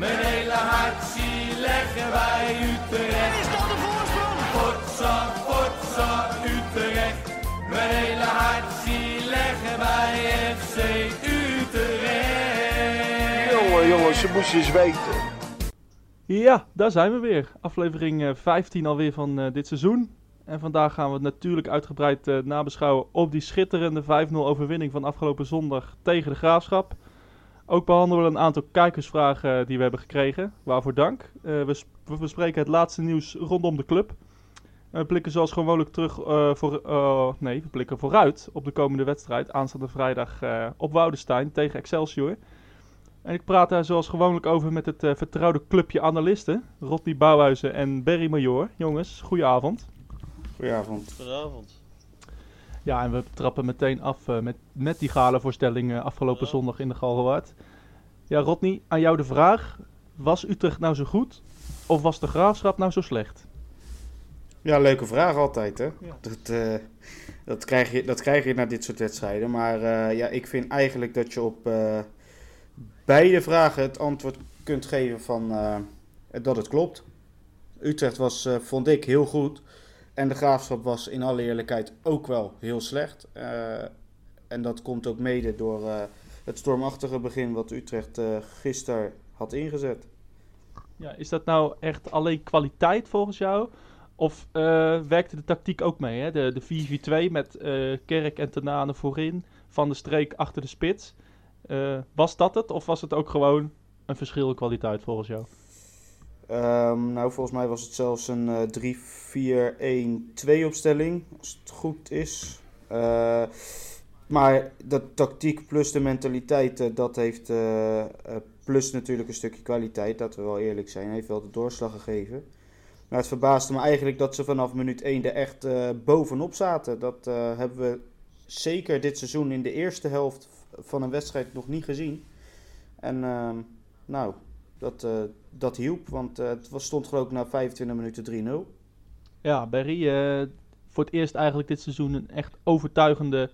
Mijn hele hart zie leggen wij Utrecht. Is dat de voorsprong? Potsa, potsa, Utrecht. Mijn hele hart zie leggen wij FC Utrecht. Jongen, jongens, ze moesten eens weten. Ja, daar zijn we weer. Aflevering eh, 15 alweer van eh, dit seizoen. En vandaag gaan we het natuurlijk uitgebreid eh, nabeschouwen op die schitterende 5-0 overwinning van afgelopen zondag tegen de Graafschap. Ook behandelen we een aantal kijkersvragen eh, die we hebben gekregen. Waarvoor dank. Eh, we, we bespreken het laatste nieuws rondom de club. En we blikken zoals gewoonlijk terug eh, voor, eh, nee, we blikken vooruit op de komende wedstrijd. Aanstaande vrijdag eh, op Woudenstein tegen Excelsior. En ik praat daar zoals gewoonlijk over met het eh, vertrouwde clubje analisten. Rodney Bouwhuizen en Berry Major. Jongens, goedenavond. Goedenavond. Goedenavond. Ja, en we trappen meteen af eh, met, met die galenvoorstelling eh, afgelopen Ja. zondag in de Galgenwaard. Ja, Rodney, aan jou de vraag. Was Utrecht nou zo goed? Of was de Graafschap nou zo slecht? Ja, leuke vraag altijd, hè? Ja. Dat, eh, dat, krijg je, dat krijg je na dit soort wedstrijden. Maar eh, ja, ik vind eigenlijk dat je op eh, beide vragen het antwoord kunt geven van eh, dat het klopt. Utrecht was, eh, vond ik, heel goed. En de Graafschap was in alle eerlijkheid ook wel heel slecht. Eh, en dat komt ook mede door eh, het stormachtige begin wat Utrecht eh gisteren had ingezet. Ja, is dat nou echt alleen kwaliteit volgens jou? Of werkte de tactiek ook mee? Hè? De, de 4-4-2 met Kerk en Tenane voorin, Van de Streek achter de spits. Was dat het? Of was het ook gewoon een verschil in kwaliteit volgens jou? Ehm, nou, volgens mij was het zelfs een eh 3-4-1-2 opstelling, als het goed is. Eh, maar dat tactiek plus de mentaliteit, dat heeft eh, plus natuurlijk een stukje kwaliteit, dat we wel eerlijk zijn, heeft wel de doorslag gegeven. Maar het verbaasde me eigenlijk dat ze vanaf minuut 1 er echt bovenop zaten. Dat hebben we zeker dit seizoen in de eerste helft van een wedstrijd nog niet gezien. En ehm, nou, dat, eh, dat hielp, want eh, het was, stond geloof ik na 25 minuten 3-0. Ja, Berry, eh, voor het eerst eigenlijk dit seizoen een echt overtuigende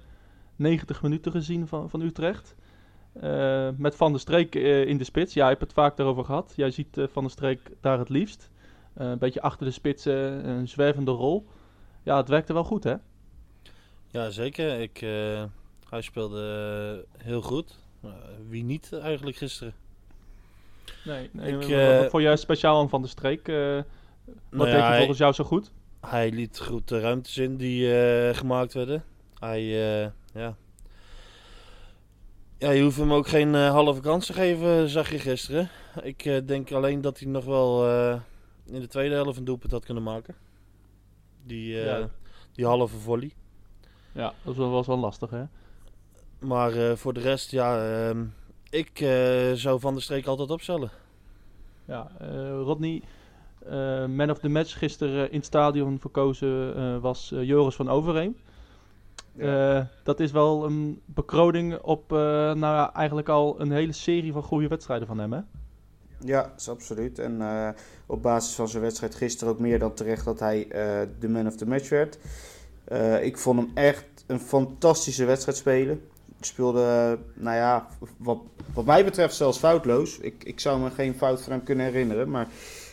90 minuten gezien van, van Utrecht. Eh, met Van der Streek eh, in de spits. Ja, je hebt het vaak daarover gehad. Jij ziet eh, Van der Streek daar het liefst. Eh, een beetje achter de spits, eh, een zwervende rol. Ja, het werkte wel goed, hè? Ja, zeker. Ik, eh, hij speelde heel goed. Uh, wie niet eigenlijk gisteren? Nee, nee Ik, wat- eh, wat vond jij speciaal aan Van der Streek? Eh, wat Nou deed ja, hij volgens jou zo goed? hij liet goed de ruimtes in die eh, gemaakt werden. Hij, ja. Ja, je hoeft hem ook geen halve kans te geven, zag je gisteren. Ik denk alleen dat hij nog wel in de tweede helft een doelpunt had kunnen maken. Die, Ja. die halve volley. Ja, dat was wel, lastig, hè? Maar voor de rest, ja, ehm, ik eh, zou Van der Streek altijd opstellen. Ja, eh, Rodney, eh, man of the match gisteren in het stadion verkozen eh, was Joris van Overheem. Eh, dat is wel een bekroning op eh, nou ja, eigenlijk al een hele serie van goede wedstrijden van hem, hè? Ja, dat is absoluut. En eh, op basis van zijn wedstrijd gisteren ook meer dan terecht dat hij eh, de man of the match werd. Eh, ik vond hem echt een fantastische wedstrijd spelen. Speelde, nou ja, wat, wat mij betreft zelfs foutloos. Ik, ik zou me geen fout van hem kunnen herinneren. Maar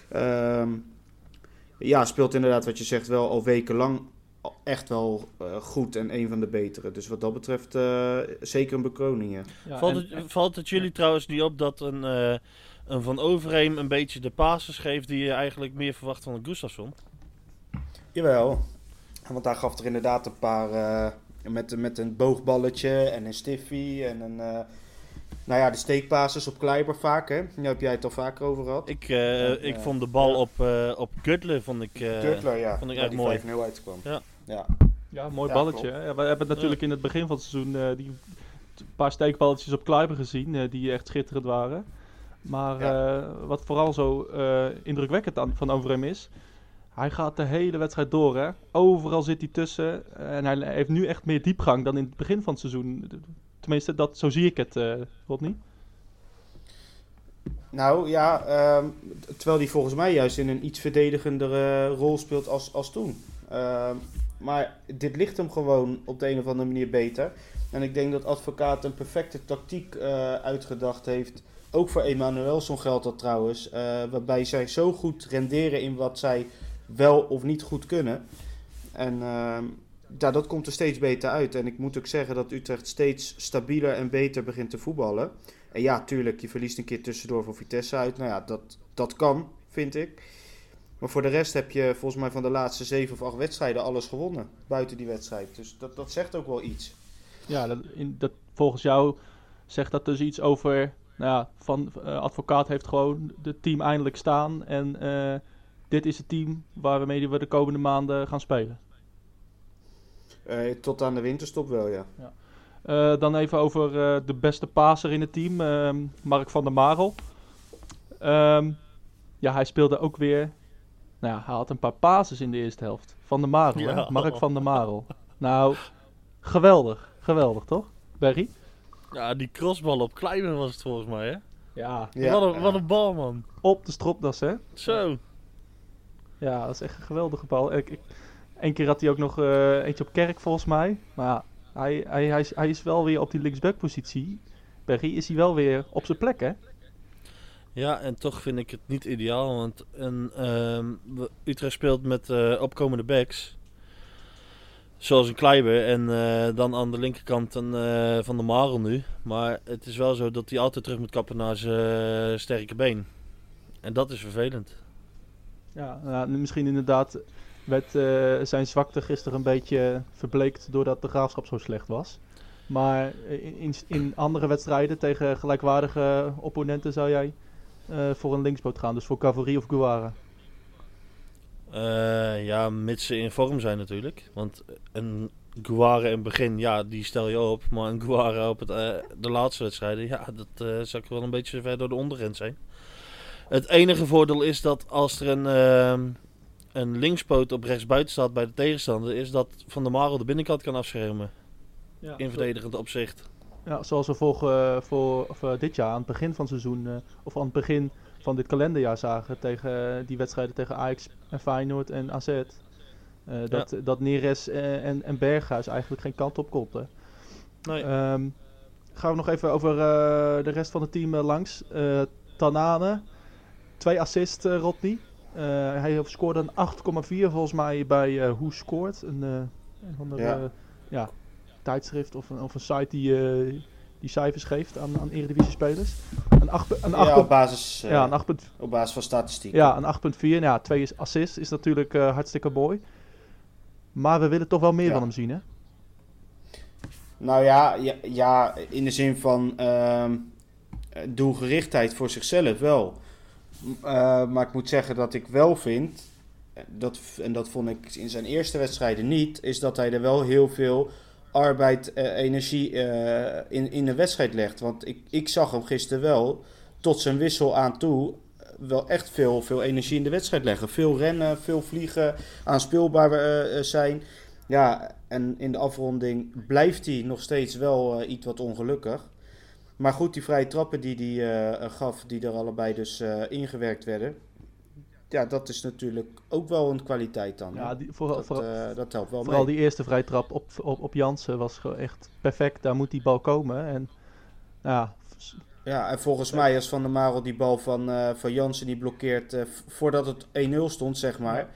ehm, ja, speelt inderdaad wat je zegt wel al wekenlang echt wel eh, goed en een van de betere. Dus wat dat betreft eh, zeker een bekroning, ja. Ja, valt, het, en- valt het jullie trouwens niet op dat een, eh, een Van Overheem een beetje de passes geeft die je eigenlijk meer verwacht van een Gustafsson? Jawel. Want hij gaf er inderdaad een paar eh, met, met een boogballetje en een stiffie en een... eh, nou ja, de steekpases op Kleiber vaak, hè? Daar heb jij het al vaker over gehad. Ik, eh, ik ja. vond de bal Ja. op, eh op Gutler, vond ik... eh, ja. vond ik echt die mooi. 5-0 uitkwam. Ja. ja. ja, mooi Ja, balletje. hè. We hebben natuurlijk in het begin van het seizoen eh, die paar steekballetjes op Kluiber gezien, eh, die echt schitterend waren. Maar eh, wat vooral zo eh, indrukwekkend aan, van Overheem is, hij gaat de hele wedstrijd door. Hè? Overal zit hij tussen. En hij heeft nu echt meer diepgang dan in het begin van het seizoen. Tenminste, dat, zo zie ik het, eh Rodney. Nou ja, ehm, terwijl hij volgens mij juist in een iets verdedigendere rol speelt als, als toen. Ehm, maar dit ligt hem gewoon op de een of andere manier beter. En ik denk dat advocaat een perfecte tactiek eh, uitgedacht heeft ook voor Emanuelson geldt dat trouwens. eh, waarbij zij zo goed renderen in wat zij wel of niet goed kunnen. En ehm, ja, dat komt er steeds beter uit. En ik moet ook zeggen dat Utrecht steeds stabieler en beter begint te voetballen. En ja, tuurlijk, je verliest een keer tussendoor voor Vitesse uit. Nou ja, dat, dat kan, vind ik. Maar voor de rest heb je volgens mij van de laatste zeven of acht wedstrijden alles gewonnen. Buiten die wedstrijd. Dus dat, dat zegt ook wel iets. Ja, dat, in, dat, volgens jou zegt dat dus iets over. Nou ja, van eh, advocaat heeft gewoon het team eindelijk staan. En eh, dit is het team waarmee we de komende maanden gaan spelen. Eh, tot aan de winterstop wel, ja. Eh, dan even over eh, de beste paser in het team, ehm, Mark van der Marel. Ehm, ja, hij speelde ook weer. Nou ja, hij had een paar passes in de eerste helft. Van der Marel? Ja. Mark van der Marel. Nou, geweldig. Geweldig, toch? Berry? Ja, die crossbal op Kleiman was het volgens mij, hè? Ja. Ja. Wat, een, wat een bal, man. Op de stropdas, hè? Zo. Ja, dat is echt een geweldige bal. Eén keer had hij ook nog eh, eentje op kerk, volgens mij. Maar hij, hij, hij, is, hij is wel weer op die linksback-positie. Berry is hij wel weer op zijn plek, hè? Ja, en toch vind ik het niet ideaal. Want een, ehm, Utrecht speelt met eh, opkomende backs. Zoals een Kleiber. En eh, dan aan de linkerkant een Van de Marel nu. Maar het is wel zo dat hij altijd terug moet kappen naar zijn sterke been. En dat is vervelend. Ja, nou, misschien inderdaad werd eh, zijn zwakte gisteren een beetje verbleekt doordat de graafschap zo slecht was. Maar in, in, andere wedstrijden tegen gelijkwaardige opponenten zou jij eh, voor een linksboot gaan. Dus voor Cavalry of Guara. Eh, ja, mits ze in vorm zijn natuurlijk. Want een Guara in het begin, ja, die stel je op. Maar een Guara op het, de laatste wedstrijden, ja, dat zou ik wel een beetje ver door de ondergrens zijn. Het enige voordeel is dat als er een, ehm, een linkspoot op rechtsbuiten staat bij de tegenstander, is dat Van der Marel de binnenkant kan afschermen. Ja, In verdedigend opzicht. Ja, zoals we voor, eh, voor of, eh, dit jaar aan het begin van het seizoen, eh, of aan het begin van dit kalenderjaar zagen tegen die wedstrijden tegen Ajax en Feyenoord en AZ. eh, dat, dat Neres eh, en, en Berghuis eigenlijk geen kant op konden. Nee. Ehm, gaan we nog even over eh, de rest van het team langs. Eh Tanane, twee assists eh, Rodney. Eh, hij scoorde een 8,4 volgens mij bij eh Hoe Scoort. Een, de Ja. ja. tijdschrift of een, of een site die, die cijfers geeft aan, aan Eredivisie-spelers. Een 8 een Ja, 8 op basis, ja, een 8,4. op basis van statistiek. Ja, een 8,4. Nou ja, twee is assist is natuurlijk hartstikke mooi. Maar we willen toch wel meer Ja. van hem zien, hè? Nou ja, ja, ja, in de zin van ehm, eh, doelgerichtheid voor zichzelf wel. Eh, maar ik moet zeggen dat ik wel vind, dat, en dat vond ik in zijn eerste wedstrijden niet, is dat hij er wel heel veel arbeid, eh, energie eh, in, in de wedstrijd legt. Want ik, ik zag hem gisteren wel, tot zijn wissel aan toe, wel echt veel, veel energie in de wedstrijd leggen. Veel rennen, veel vliegen, aanspeelbaar zijn. Ja, en in de afronding blijft hij nog steeds wel iets wat ongelukkig. Maar goed, die vrije trappen die hij eh, gaf, die er allebei dus eh, ingewerkt werden. Ja, dat is natuurlijk ook wel een kwaliteit dan. Ja, die, vooral, dat, vooral, eh, dat helpt wel vooral mee. die eerste vrije trap op, op, op Jansen was gewoon echt perfect. Daar moet die bal komen. En ja, s- Ja, en volgens mij als Van der Marel die bal van, eh, van Jansen die blokkeert eh, voordat het 1-0 stond, zeg maar.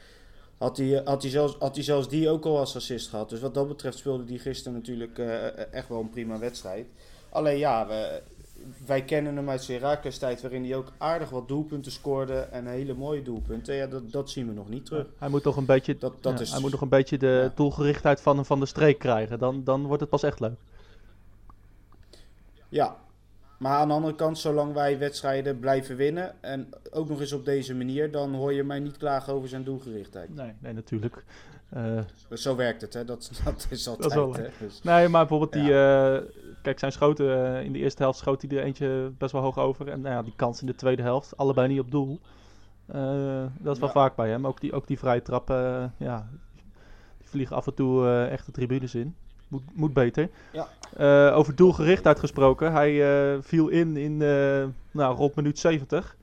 Had hij, had, hij zelfs, had hij zelfs die ook al als assist gehad. Dus wat dat betreft speelde hij gisteren natuurlijk eh, echt wel een prima wedstrijd. Alleen ja, we, wij kennen hem uit zijn Herakles tijd waarin hij ook aardig wat doelpunten scoorde. En hele mooie doelpunten. Ja, dat, dat zien we nog niet terug. hij moet toch een beetje, Dat, dat ja, is, hij moet nog een beetje de ja. doelgerichtheid van, van de streek krijgen. Dan, dan wordt het pas echt leuk. Ja, maar aan de andere kant, zolang wij wedstrijden blijven winnen. En ook nog eens op deze manier, dan hoor je mij niet klagen over zijn doelgerichtheid. Nee, nee natuurlijk. Eh, Zo werkt het, hè? Dat, dat is altijd. hè? Dus, nee, maar bijvoorbeeld die... eh, kijk, zijn schoten eh, in de eerste helft schoot hij er eentje best wel hoog over. En nou ja, die kans in de tweede helft, allebei niet op doel. Dat is wel Ja. vaak bij hem. Ook die, ook die vrije trappen, ja, die vliegen af en toe echt de tribunes in. Moet, moet beter. Ja. Over doelgerichtheid gesproken. Hij viel in in nou, rond minuut 70.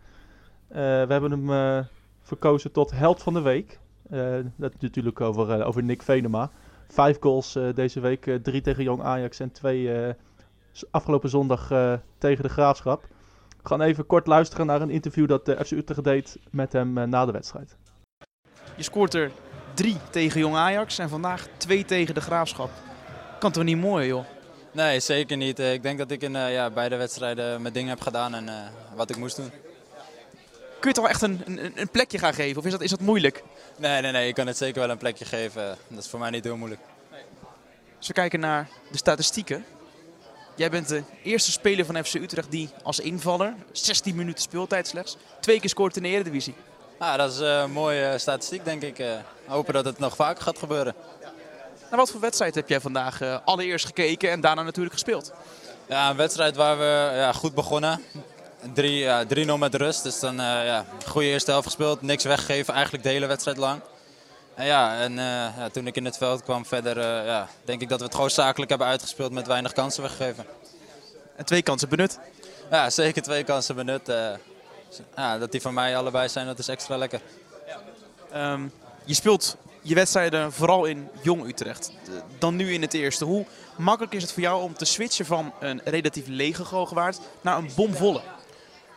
Eh, we hebben hem verkozen tot held van de week. Eh, dat natuurlijk over, eh, over Nick Venema. Vijf goals eh, deze week. eh, drie tegen Jong Ajax en twee eh, afgelopen zondag eh, tegen de Graafschap. We gaan even kort luisteren naar een interview dat de FC Utrecht deed met hem eh, na de wedstrijd. Je scoort er drie tegen Jong Ajax en vandaag twee tegen de Graafschap. Kan toch niet mooi, joh? Nee, zeker niet. Eh, Ik denk dat ik in eh, ja, beide wedstrijden mijn ding heb gedaan en eh, wat ik moest doen. Kun je toch wel echt een, een, een plekje gaan geven of is dat, is dat moeilijk? Nee, nee, nee, ik kan het zeker wel een plekje geven. Dat is voor mij niet heel moeilijk. Als we kijken naar de statistieken. Jij bent de eerste speler van FC Utrecht die als invaller, 16 minuten speeltijd slechts, twee keer scoort in de Eredivisie. Ah, dat is eh, een mooie statistiek, denk ik. Eh, hopen dat het nog vaker gaat gebeuren. Naar wat voor wedstrijd heb jij vandaag eh, allereerst gekeken en daarna natuurlijk gespeeld? Ja, een wedstrijd waar we ja, goed begonnen. 3 ja, 3-0 met rust. Dus dan eh ja, goede eerste helft gespeeld. Niks weggegeven, eigenlijk de hele wedstrijd lang. En ja, en eh, ja, toen ik in het veld kwam verder, eh, ja, denk ik dat we het gewoon zakelijk hebben uitgespeeld met weinig kansen weggegeven. En twee kansen benut. Ja, zeker twee kansen benut. ja, dat die van mij allebei zijn, dat is extra lekker. Ehm, je speelt je wedstrijden vooral in Jong Utrecht, dan nu in het eerste. Hoe makkelijk is het voor jou om te switchen van een relatief lege Galgenwaard naar een bomvolle?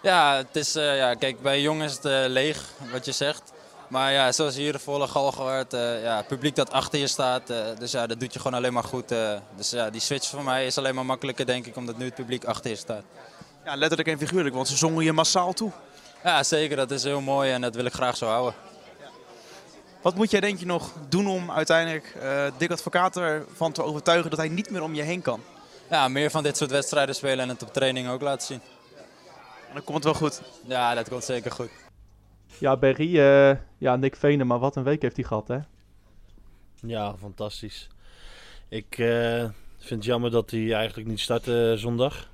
Ja, het is, eh, ja, kijk, bij Jong is het eh, leeg, wat je zegt. Maar ja, zoals hier de volle Galgenwaard, eh ja, het publiek dat achter je staat. dus ja, dat doet je gewoon alleen maar goed. dus ja, die switch voor mij is alleen maar makkelijker, denk ik, omdat nu het publiek achter je staat. Ja, letterlijk en figuurlijk, want ze zongen je massaal toe. Ja, zeker, dat is heel mooi en dat wil ik graag zo houden. Wat moet jij denk je nog doen om uiteindelijk eh Dick Advocaat ervan te overtuigen dat hij niet meer om je heen kan? Ja, meer van dit soort wedstrijden spelen en het op training ook laten zien. En dan komt het wel goed. Ja, dat komt zeker goed. Ja, Berry, eh, ja, Nick Venema, wat een week heeft hij gehad, hè? Ja, fantastisch. Ik eh, vind het jammer dat hij eigenlijk niet startte eh, zondag.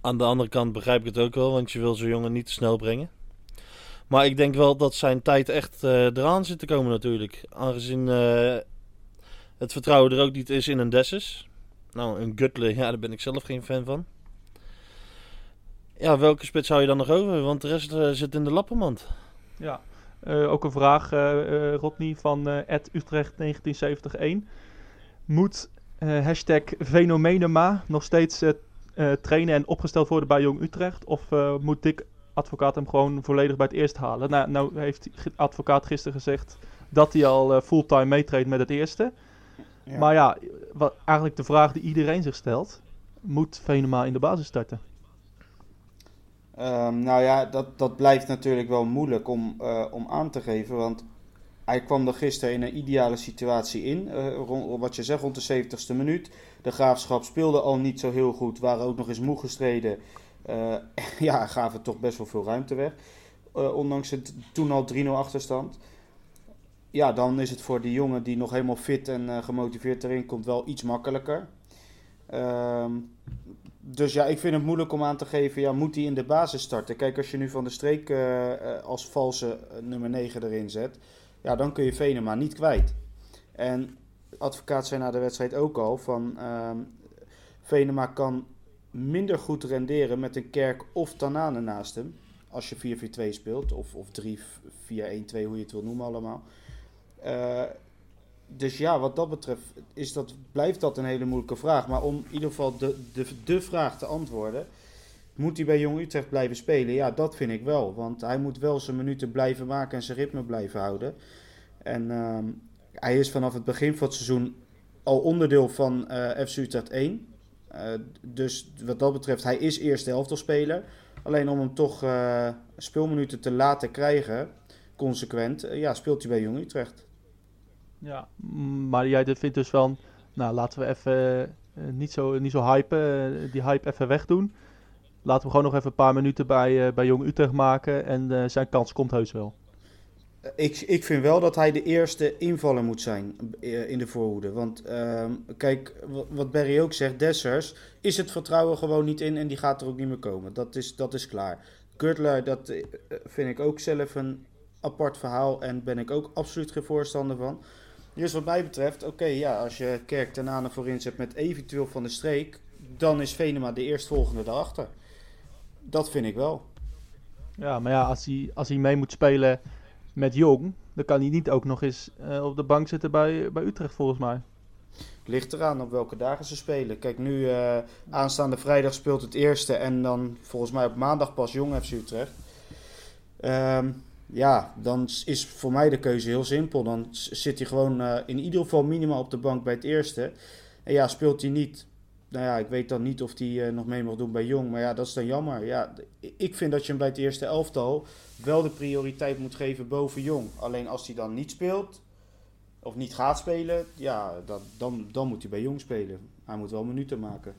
Aan de andere kant begrijp ik het ook wel, want je wil zo'n jongen niet te snel brengen. Maar ik denk wel dat zijn tijd echt eh, eraan zit te komen natuurlijk. Aangezien eh, het vertrouwen er ook niet is in een Dessus. Nou, een Gutle, ja, daar ben ik zelf geen fan van. Ja, welke spits hou je dan nog over? Want de rest eh, zit in de lappenmand. Ja. Eh, ook een vraag, eh eh, Rodney, van eh Utrecht 1971. Moet eh, hashtag Fenomenema nog steeds trainen en opgesteld worden bij Jong Utrecht? Of eh, moet Dick Advocaat hem gewoon volledig bij het eerst halen? Nou, nou heeft Advocaat gisteren gezegd dat hij al eh, fulltime meetreedt met het eerste. Ja. Maar ja, wat, eigenlijk de vraag die iedereen zich stelt. Moet Venema in de basis starten? Ehm, nou ja, dat, dat blijft natuurlijk wel moeilijk om, eh, om aan te geven. Want hij kwam er gisteren in een ideale situatie in. eh, rond, wat je zegt, rond de 70ste minuut. De graafschap speelde al niet zo heel goed. Waren ook nog eens moe gestreden. Eh, ja, gaven toch best wel veel ruimte weg. Ondanks het toen al 3-0 achterstand. Ja, dan is het voor die jongen die nog helemaal fit en gemotiveerd erin komt wel iets makkelijker. Ehm, dus ja, ik vind het moeilijk om aan te geven, ja, moet hij in de basis starten? Kijk, als je nu Van de Streek eh, als valse eh, nummer 9 erin zet, ja, dan kun je Venema niet kwijt. En advocaat zei na de wedstrijd ook al van ehm, Venema kan minder goed renderen met een Kerk of Tanane naast hem. Als je 4-4-2 speelt, of, of 3-4-1-2, hoe je het wil noemen allemaal. Dus ja, wat dat betreft is dat, blijft dat een hele moeilijke vraag. Maar om in ieder geval de, de, vraag te antwoorden. Moet hij bij Jong Utrecht blijven spelen? Ja, dat vind ik wel. Want hij moet wel zijn minuten blijven maken en zijn ritme blijven houden. En ehm, hij is vanaf het begin van het seizoen al onderdeel van eh FC Utrecht 1. Eh, dus wat dat betreft, hij is eerste helftelspeler. Alleen om hem toch eh, speelminuten te laten krijgen, consequent, ja, speelt hij bij Jong Utrecht. Ja, maar jij vindt dus van, nou laten we even eh, niet, zo, niet zo hypen, eh, die hype even wegdoen. Laten we gewoon nog even een paar minuten bij, eh, bij Jong Utrecht maken en eh, zijn kans komt heus wel. Ik, ik vind wel dat hij de eerste invaller moet zijn in de voorhoede. Want ehm, kijk, wa- wat Barry ook zegt, Dessers is het vertrouwen gewoon niet in en die gaat er ook niet meer komen. Dat is, dat is klaar. Kurtler, dat vind ik ook zelf een apart verhaal en ben ik ook absoluut geen voorstander van. Dus wat mij betreft, oké, ja, als je Kerk ten Ane voorin zet met eventueel van de streek, dan is Venema de eerstvolgende daarachter. Dat vind ik wel. Ja, maar ja, als hij, als hij mee moet spelen met Jong, dan kan hij niet ook nog eens eh, op de bank zitten bij, bij Utrecht volgens mij. Ligt eraan op welke dagen ze spelen. Kijk, nu eh, aanstaande vrijdag speelt het eerste en dan volgens mij op maandag pas Jong FC Utrecht. Ehm, ja, dan is voor mij de keuze heel simpel. Dan zit hij gewoon eh, in ieder geval minimaal op de bank bij het eerste. En ja, speelt hij niet. Nou ja, ik weet dan niet of hij eh, nog mee mag doen bij Jong. Maar ja, dat is dan jammer. Ja, ik vind dat je hem bij het eerste elftal wel de prioriteit moet geven boven Jong. Alleen als hij dan niet speelt, of niet gaat spelen, ja, dan, dan, dan moet hij bij Jong spelen. Hij moet wel minuten maken.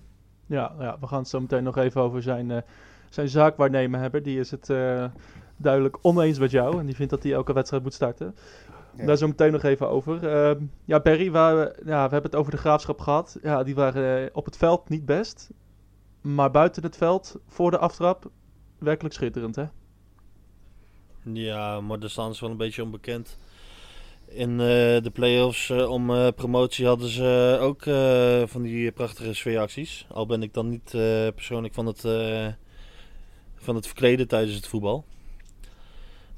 Ja, ja, we gaan het zo meteen nog even over zijn, eh zijn zaakwaarnemer hebben. Die is het duidelijk oneens met jou. En die vindt dat hij elke wedstrijd moet starten. Ja. Daar zo meteen nog even over. Ehm, ja, Barry, waar, we- ja, we hebben het over de graafschap gehad. Ja, die waren eh, op het veld niet best. Maar buiten het veld, voor de aftrap, werkelijk schitterend, hè? Ja, maar daar staan ze wel een beetje onbekend. In eh, de play-offs eh, om eh, promotie hadden ze ook eh, van die prachtige sfeeracties. Al ben ik dan niet eh, persoonlijk van het, eh, van het verkleden tijdens het voetbal.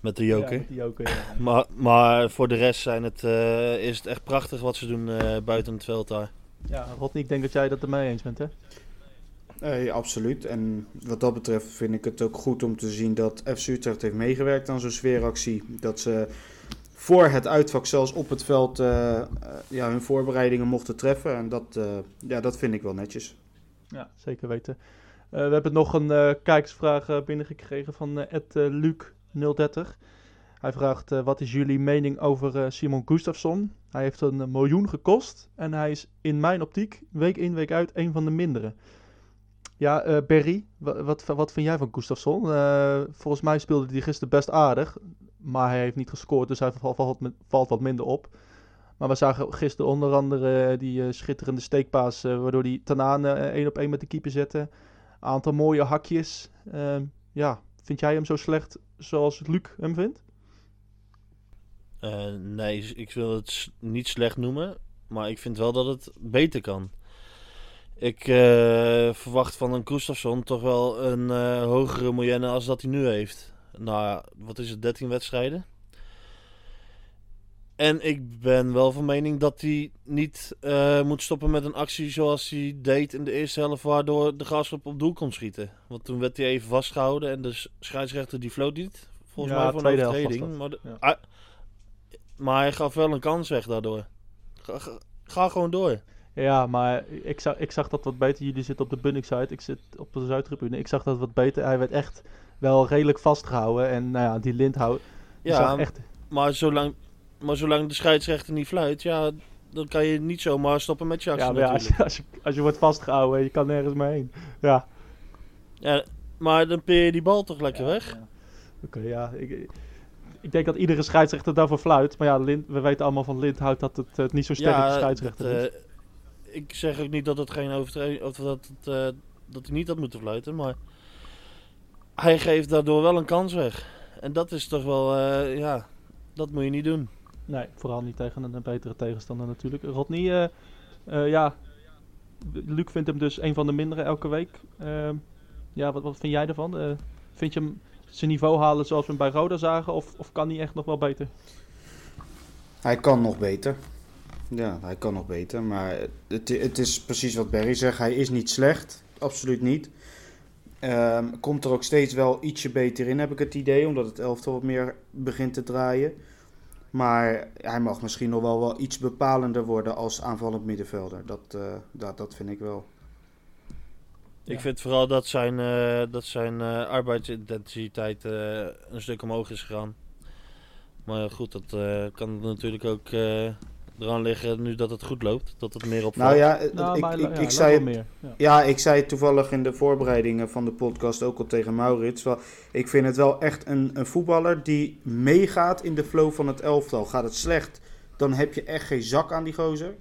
Met de joker. Ja, met die joker, ja. Maar, maar voor de rest zijn het, eh, is het echt prachtig wat ze doen eh, buiten het veld daar. ja, Rodney, ik denk dat jij dat ermee eens bent, hè? Nee, absoluut. En wat dat betreft vind ik het ook goed om te zien dat FC Utrecht heeft meegewerkt aan zo'n sfeeractie. Dat ze voor het uitvak zelfs op het veld eh, eh, ja, hun voorbereidingen mochten treffen. En dat, eh, ja, dat vind ik wel netjes. Ja, zeker weten. Eh, we hebben nog een eh, kijkersvraag eh, binnengekregen van eh Ed eh, Luc030. Hij vraagt, eh, wat is jullie mening over eh, Simon Gustafsson? Hij heeft een eh, miljoen gekost en hij is in mijn optiek week in, week uit een van de mindere. Ja, eh Berry, wa- wat, wat vind jij van Gustafsson? Volgens mij speelde hij gisteren best aardig, maar hij heeft niet gescoord, dus hij valt, valt, wat minder op. Maar we zagen gisteren onder andere die schitterende steekpaas, waardoor hij Tanane één op één met de keeper zette. Aantal mooie hakjes. Ja, vind jij hem zo slecht zoals Luc hem vindt? Eh, nee, ik wil het niet slecht noemen, maar ik vind wel dat het beter kan. Ik eh, verwacht van een Gustafsson toch wel een eh, hogere moyenne als dat hij nu heeft. Nou, wat is het, 13 wedstrijden? En ik ben wel van mening dat hij niet eh, moet stoppen met een actie zoals hij deed in de eerste helft, waardoor de graafschap op doel kon schieten. Want toen werd hij even vastgehouden en de scheidsrechter die floot niet. Volgens Ja, mij voor een helft overtreding. Maar, de- Ja. Ah, maar hij gaf wel een kans weg daardoor. Ga, ga, ga gewoon door. Ja, maar ik zag, ik zag dat wat beter. Jullie zitten op de Bunnik-site, ik zit op de Zuidtribune. Ik zag dat wat beter. Hij werd echt wel redelijk vastgehouden. En nou ja, die Lindhout Ja, echt... maar, zolang, maar zolang de scheidsrechter niet fluit, ja, dan kan je niet zomaar stoppen met je actie Ja, maar ja, als, natuurlijk. je, als, je, als je wordt vastgehouden, je kan nergens meer heen. Ja, Ja, maar dan peer je die bal toch lekker Ja, weg? ja. Oké, ja. Ik, ik denk dat iedere scheidsrechter daarvoor fluit. Maar ja, Lind, we weten allemaal van Lindhout dat het eh, niet zo'n sterke scheidsrechter dat, is. eh, ik zeg ook niet dat het geen overtreding of dat, het, eh, dat hij niet had moeten fluiten, maar hij geeft daardoor wel een kans weg. En dat is toch wel, eh, ja, dat moet je niet doen. Nee, vooral niet tegen een, betere tegenstander natuurlijk. Rodney, eh, eh, ja, Luc vindt hem dus een van de mindere elke week. Ehm, ja, wat, wat vind jij ervan? Eh, vind je hem zijn niveau halen zoals we hem bij Roda zagen? Of, of kan hij echt nog wel beter? Hij kan nog beter. Ja, hij kan nog beter. Maar het, het is precies wat Barry zegt. Hij is niet slecht. Absoluut niet. Ehm, komt er ook steeds wel ietsje beter in, heb ik het idee. Omdat het elftal wat meer begint te draaien. Maar hij mag misschien nog wel, wel iets bepalender worden als aanvallend middenvelder. Dat, eh, dat, dat vind ik wel. Ik Ja. vind vooral dat zijn, eh, dat zijn eh, arbeidsintensiteit eh, een stuk omhoog is gegaan. Maar goed, dat eh, kan natuurlijk ook eh, eraan liggen nu dat het goed loopt. Dat het meer opvalt. Nou ja, Nou, ik, maar ik, ja, ik zei meer. Ja. Ja, ik zei het toevallig in de voorbereidingen van de podcast ook al tegen Maurits. Wel, ik vind het wel echt een, een voetballer die meegaat in de flow van het elftal. Gaat het slecht, dan heb je echt geen zak aan die gozer.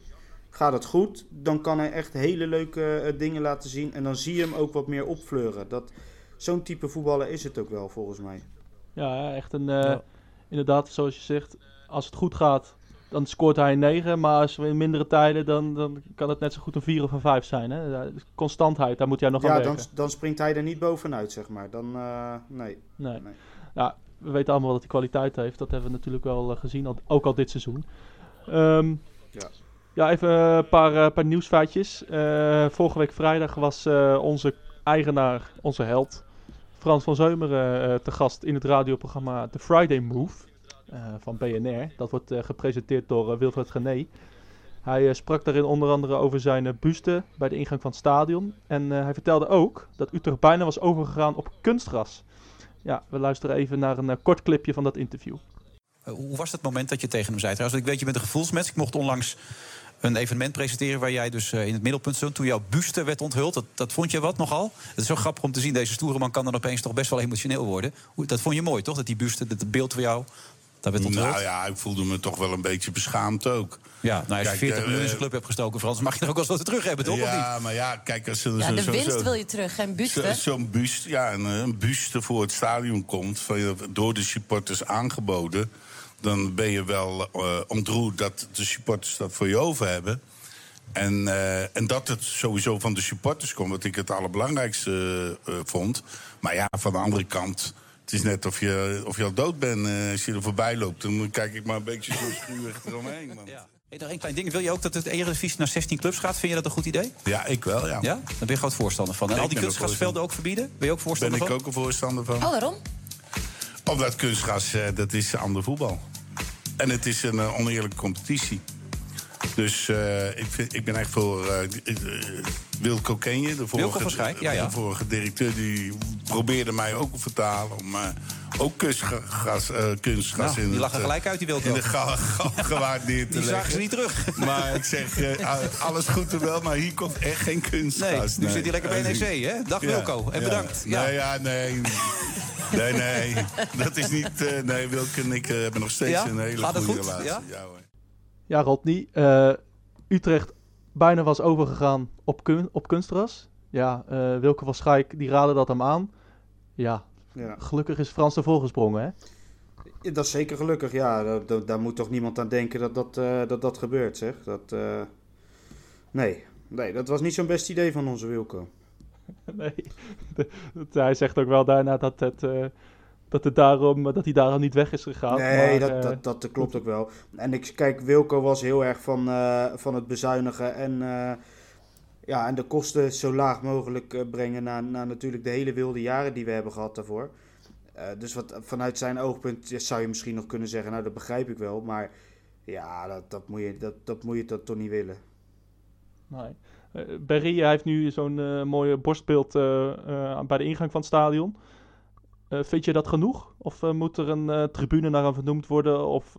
Gaat het goed, dan kan hij echt hele leuke eh, dingen laten zien. En dan zie je hem ook wat meer opfleuren. Dat, zo'n type voetballer is het ook wel, volgens mij. Ja, echt een. eh, Ja. Inderdaad, zoals je zegt, als het goed gaat, dan scoort hij een 9. Maar als we in mindere tijden, dan, dan kan het net zo goed een 4 of een 5 zijn. Hè? Dus Constantheid, daar moet jij nog aan Ja, dan, werken. dan springt hij er niet bovenuit, zeg maar. Dan, eh, nee. Nee. We weten allemaal dat hij kwaliteit heeft. Dat hebben we natuurlijk wel eh, gezien, al, ook al dit seizoen. Ehm, Ja. Ja, even een paar, eh, paar nieuwsfeitjes. Vorige week vrijdag was onze eigenaar, onze held, Frans van Zeumeren, te gast in het radioprogramma The Friday Move van BNR. Dat wordt eh, gepresenteerd door eh, Wilfred Gené. Hij eh, sprak daarin onder andere over zijn eh, buste bij de ingang van het stadion. En eh, hij vertelde ook dat Utrecht bijna was overgegaan op kunstgras. Ja, we luisteren even naar een eh, kort clipje van dat interview. Eh, Hoe was het moment dat je tegen hem zei? Trouwens, ik weet, je bent een gevoelsmens. Ik mocht onlangs een evenement presenteren waar jij dus eh, in het middelpunt stond. Toen jouw buste werd onthuld, dat, dat vond je wat nogal? Het is zo grappig om te zien. Deze stoere man kan dan opeens toch best wel emotioneel worden. Dat vond je mooi, toch? Dat die buste, dat beeld van jou, dat werd onthuld. Nou ja, ik voelde me toch wel een beetje beschaamd ook. Ja, nou, als je Kijk, 40 eh, miljoen in zijn club hebt gestoken, Frans... mag je er ook wel eens wat terug hebben, toch? Of niet? Ja, maar ja, kijk, als er Ja, zo- de zo- winst zo- wil je terug, geen zo- buste. Zo'n buste, ja, een, een buste voor het stadion komt, van je- door de supporters aangeboden. Dan ben je wel eh, ontroerd dat de supporters dat voor je over hebben. En, eh, en dat het sowieso van de supporters komt, wat ik het allerbelangrijkste eh, vond. Maar ja, van de andere kant, het is net of je, of je al dood bent eh, als je er voorbij loopt. Dan kijk ik maar een beetje zo schuwig eromheen. man. Ja. Hey, nog één klein ding. Wil je ook dat het Eredivisie naar 16 clubs gaat? Vind je dat een goed idee? Ja, ik wel, ja. Ja? Daar ben je groot voorstander van. En Ik al die ben kunstgrasvelden ook verbieden? Ben je ook Ben voorstander ik van? ook een voorstander van. Oh, waarom? Omdat kunstgras, eh, dat is ander voetbal. En het is een eh, oneerlijke competitie. Dus eh, ik, vind, ik ben echt voor... eh, Wilco ken je? De vorige, ja, ja. De vorige directeur die probeerde mij ook te vertalen... om ook kunstgras, eh, kunstgras Nou, in die lag er gelijk uit, die Wilco. in de ga- galgenwaard neer te Die zagen ze niet terug. Maar ik zeg, alles goed en wel, maar hier komt echt geen Nee, kunstgras. nu zit hij lekker bij NEC, hè? Dag ja, Wilco, en ja. bedankt. Ja. Nee, ja, nee. Nee, nee. Dat is niet... nee, Wilke en ik hebben nog steeds een hele goede goed? relatie. Ja? hoor. Ja, Rodney. eh, Utrecht bijna was overgegaan op, kun op kunstgras. Ja, eh Wilke van Schaik, die raadde dat hem aan. Ja, Ja. gelukkig is Frans ervoor gesprongen, hè? Ja, Dat is zeker gelukkig, ja. Daar, moet toch niemand aan denken dat dat, eh, dat, dat gebeurt, zeg. Dat, nee. nee, dat was niet zo'n best idee van onze Wilco. Nee. Hij zegt ook wel daarna dat, het, dat, het daarom, dat hij daarom niet weg is gegaan. Nee, maar, dat, eh, dat, dat klopt ook wel. En ik kijk, Wilco was heel erg van, eh, van het bezuinigen en, eh, ja, en de kosten zo laag mogelijk eh, brengen na, na natuurlijk de hele wilde jaren die we hebben gehad daarvoor. Eh, dus wat, vanuit zijn oogpunt ja, zou je misschien nog kunnen zeggen, nou dat begrijp ik wel, maar ja, dat, dat, moet, je, dat, dat moet je dat toch niet willen. Nee. Eh, Berry hij heeft nu zo'n eh, mooie borstbeeld eh, eh, bij de ingang van het stadion. Eh, vind je dat genoeg? Of eh, moet er een eh, tribune naar hem vernoemd worden? Of,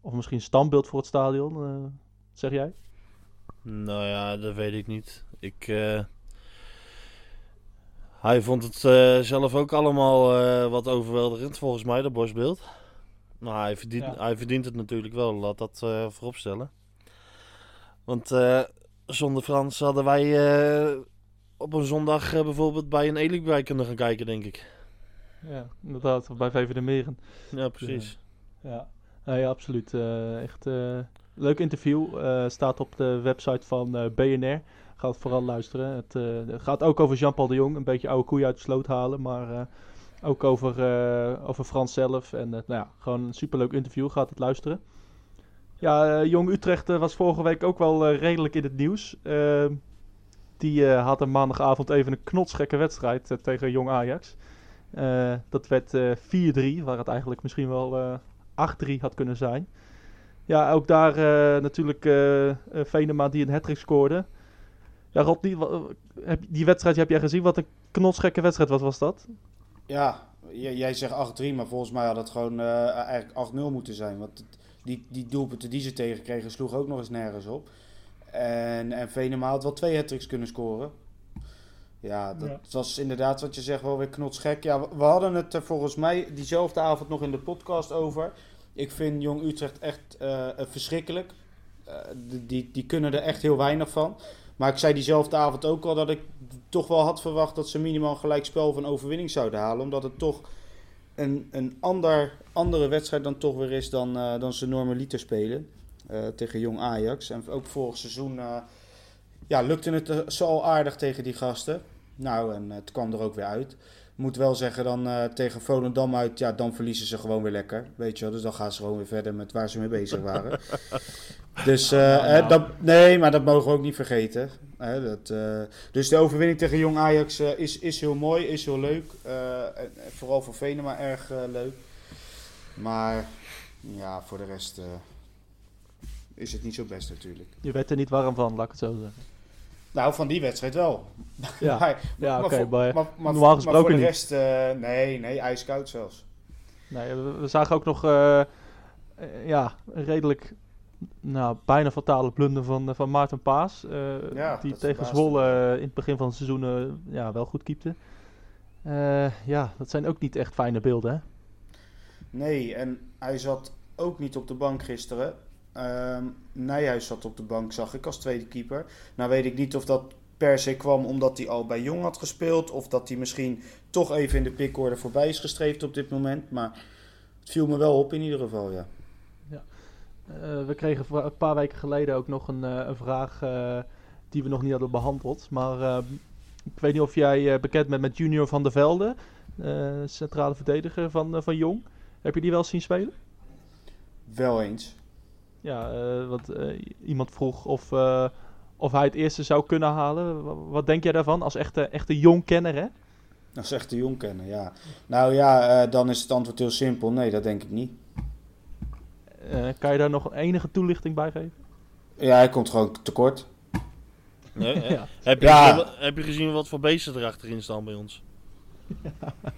of misschien een standbeeld voor het stadion? zeg jij? Nou ja, dat weet ik niet. Ik, Hij vond het zelf ook allemaal wat overweldigend, volgens mij, dat borstbeeld. Maar hij verdient, Ja. hij verdient het natuurlijk wel, laat dat eh vooropstellen. Want zonder Frans hadden wij op een zondag bijvoorbeeld bij een Elikbij kunnen gaan kijken, denk ik. Ja, inderdaad. Bij VV de Meren. Ja, precies. Ja, nee, absoluut. Eh, echt eh, leuk interview. Eh, staat op de website van eh, BNR. Ga het vooral luisteren. Het eh, gaat ook over Jean-Paul de Jong. Een beetje oude koeien uit de sloot halen. Maar eh, ook over, eh, over Frans zelf. En eh, nou ja, gewoon een superleuk interview. Gaat het luisteren. Ja, eh, Jong Utrecht eh, was vorige week ook wel eh, redelijk in het nieuws. Eh, die eh, had een maandagavond even een knotsgekke wedstrijd eh, tegen Jong Ajax. Eh, dat werd eh 4-3, waar het eigenlijk misschien wel eh 8-3 had kunnen zijn. Ja, ook daar eh, natuurlijk eh eh, Venema die een hat scoorde. Ja, Rod, die, die wedstrijd heb jij gezien. Wat een knotsgekke wedstrijd wat was dat? Ja, jij zegt 8-3, maar volgens mij had het gewoon eh, eigenlijk 8-0 moeten zijn. Want die, die doelpunten die ze tegenkregen sloeg ook nog eens nergens op. En, en Venema had wel twee hat kunnen scoren. Ja, dat Ja. was inderdaad wat je zegt wel weer knotsgek. Ja, we, we hadden het er volgens mij diezelfde avond nog in de podcast over. Ik vind Jong Utrecht echt eh, verschrikkelijk. Eh, die- die, kunnen er echt heel weinig van. Maar ik zei diezelfde avond ook al dat ik toch wel had verwacht dat ze minimaal een gelijkspel of een overwinning zouden halen. Omdat het toch een, een ander, andere wedstrijd dan toch weer is dan, eh, dan ze normaliter spelen. tegen Jong Ajax. En ook vorig seizoen ja, lukte het eh, zo al aardig tegen die gasten. Nou, en het kwam er ook weer uit. moet wel zeggen dan eh, tegen Volendam uit, ja, dan verliezen ze gewoon weer lekker. Weet je wel, dus dan gaan ze gewoon weer verder met waar ze mee bezig waren. dus eh, eh, dat, nee, maar dat mogen we ook niet vergeten. Hè, dat, eh, dus de overwinning tegen Jong Ajax eh, is, is heel mooi, is heel leuk. Eh, en, vooral voor Venema erg eh, leuk. Maar ja, voor de rest eh, is het niet zo best natuurlijk. Je werd er niet warm van, laat ik het zo zeggen. Nou, van die wedstrijd wel. Ja, maar, ja, oké, maar maar, normaal maar gesproken voor de rest, eh, nee, nee, ijskoud zelfs. Nee, we, we zagen ook nog eh, ja, een redelijk nou, bijna fatale blunder van, eh, van Maarten Paas. Ja, die tegen Zwolle in het begin van het seizoen ja, wel goed keepte. Ja, dat zijn ook niet echt fijne beelden, hè? Nee, en hij zat ook niet op de bank gisteren. Ehm Nijhuis zat op de bank, zag ik, als tweede keeper. Nou weet ik niet of dat per se kwam omdat hij al bij Jong had gespeeld. Of dat hij misschien toch even in de pickorde voorbij is gestreefd op dit moment. Maar het viel me wel op in ieder geval, ja. Eh, we kregen een paar weken geleden ook nog een, eh, een vraag eh, die we nog niet hadden behandeld. Maar eh, ik weet niet of jij bekend bent met Junior van der Velde, centrale verdediger van, van Jong. Heb je die wel zien spelen? Wel eens. Ja, eh, want eh, iemand vroeg of, eh, of hij het eerste zou kunnen halen. Wa- Wat, denk jij daarvan als echte, echte Jong-kenner, hè? Dat is echt de Jong kennen, ja. Nou ja, eh, dan is het antwoord heel simpel. Nee, dat denk ik niet. Eh, kan je daar nog enige toelichting bij geven? Ja, hij komt gewoon tekort. Nee, hè? Ja. heb, je Ja. gezien, wat- heb je gezien wat voor beesten er achterin staan bij ons? Ja,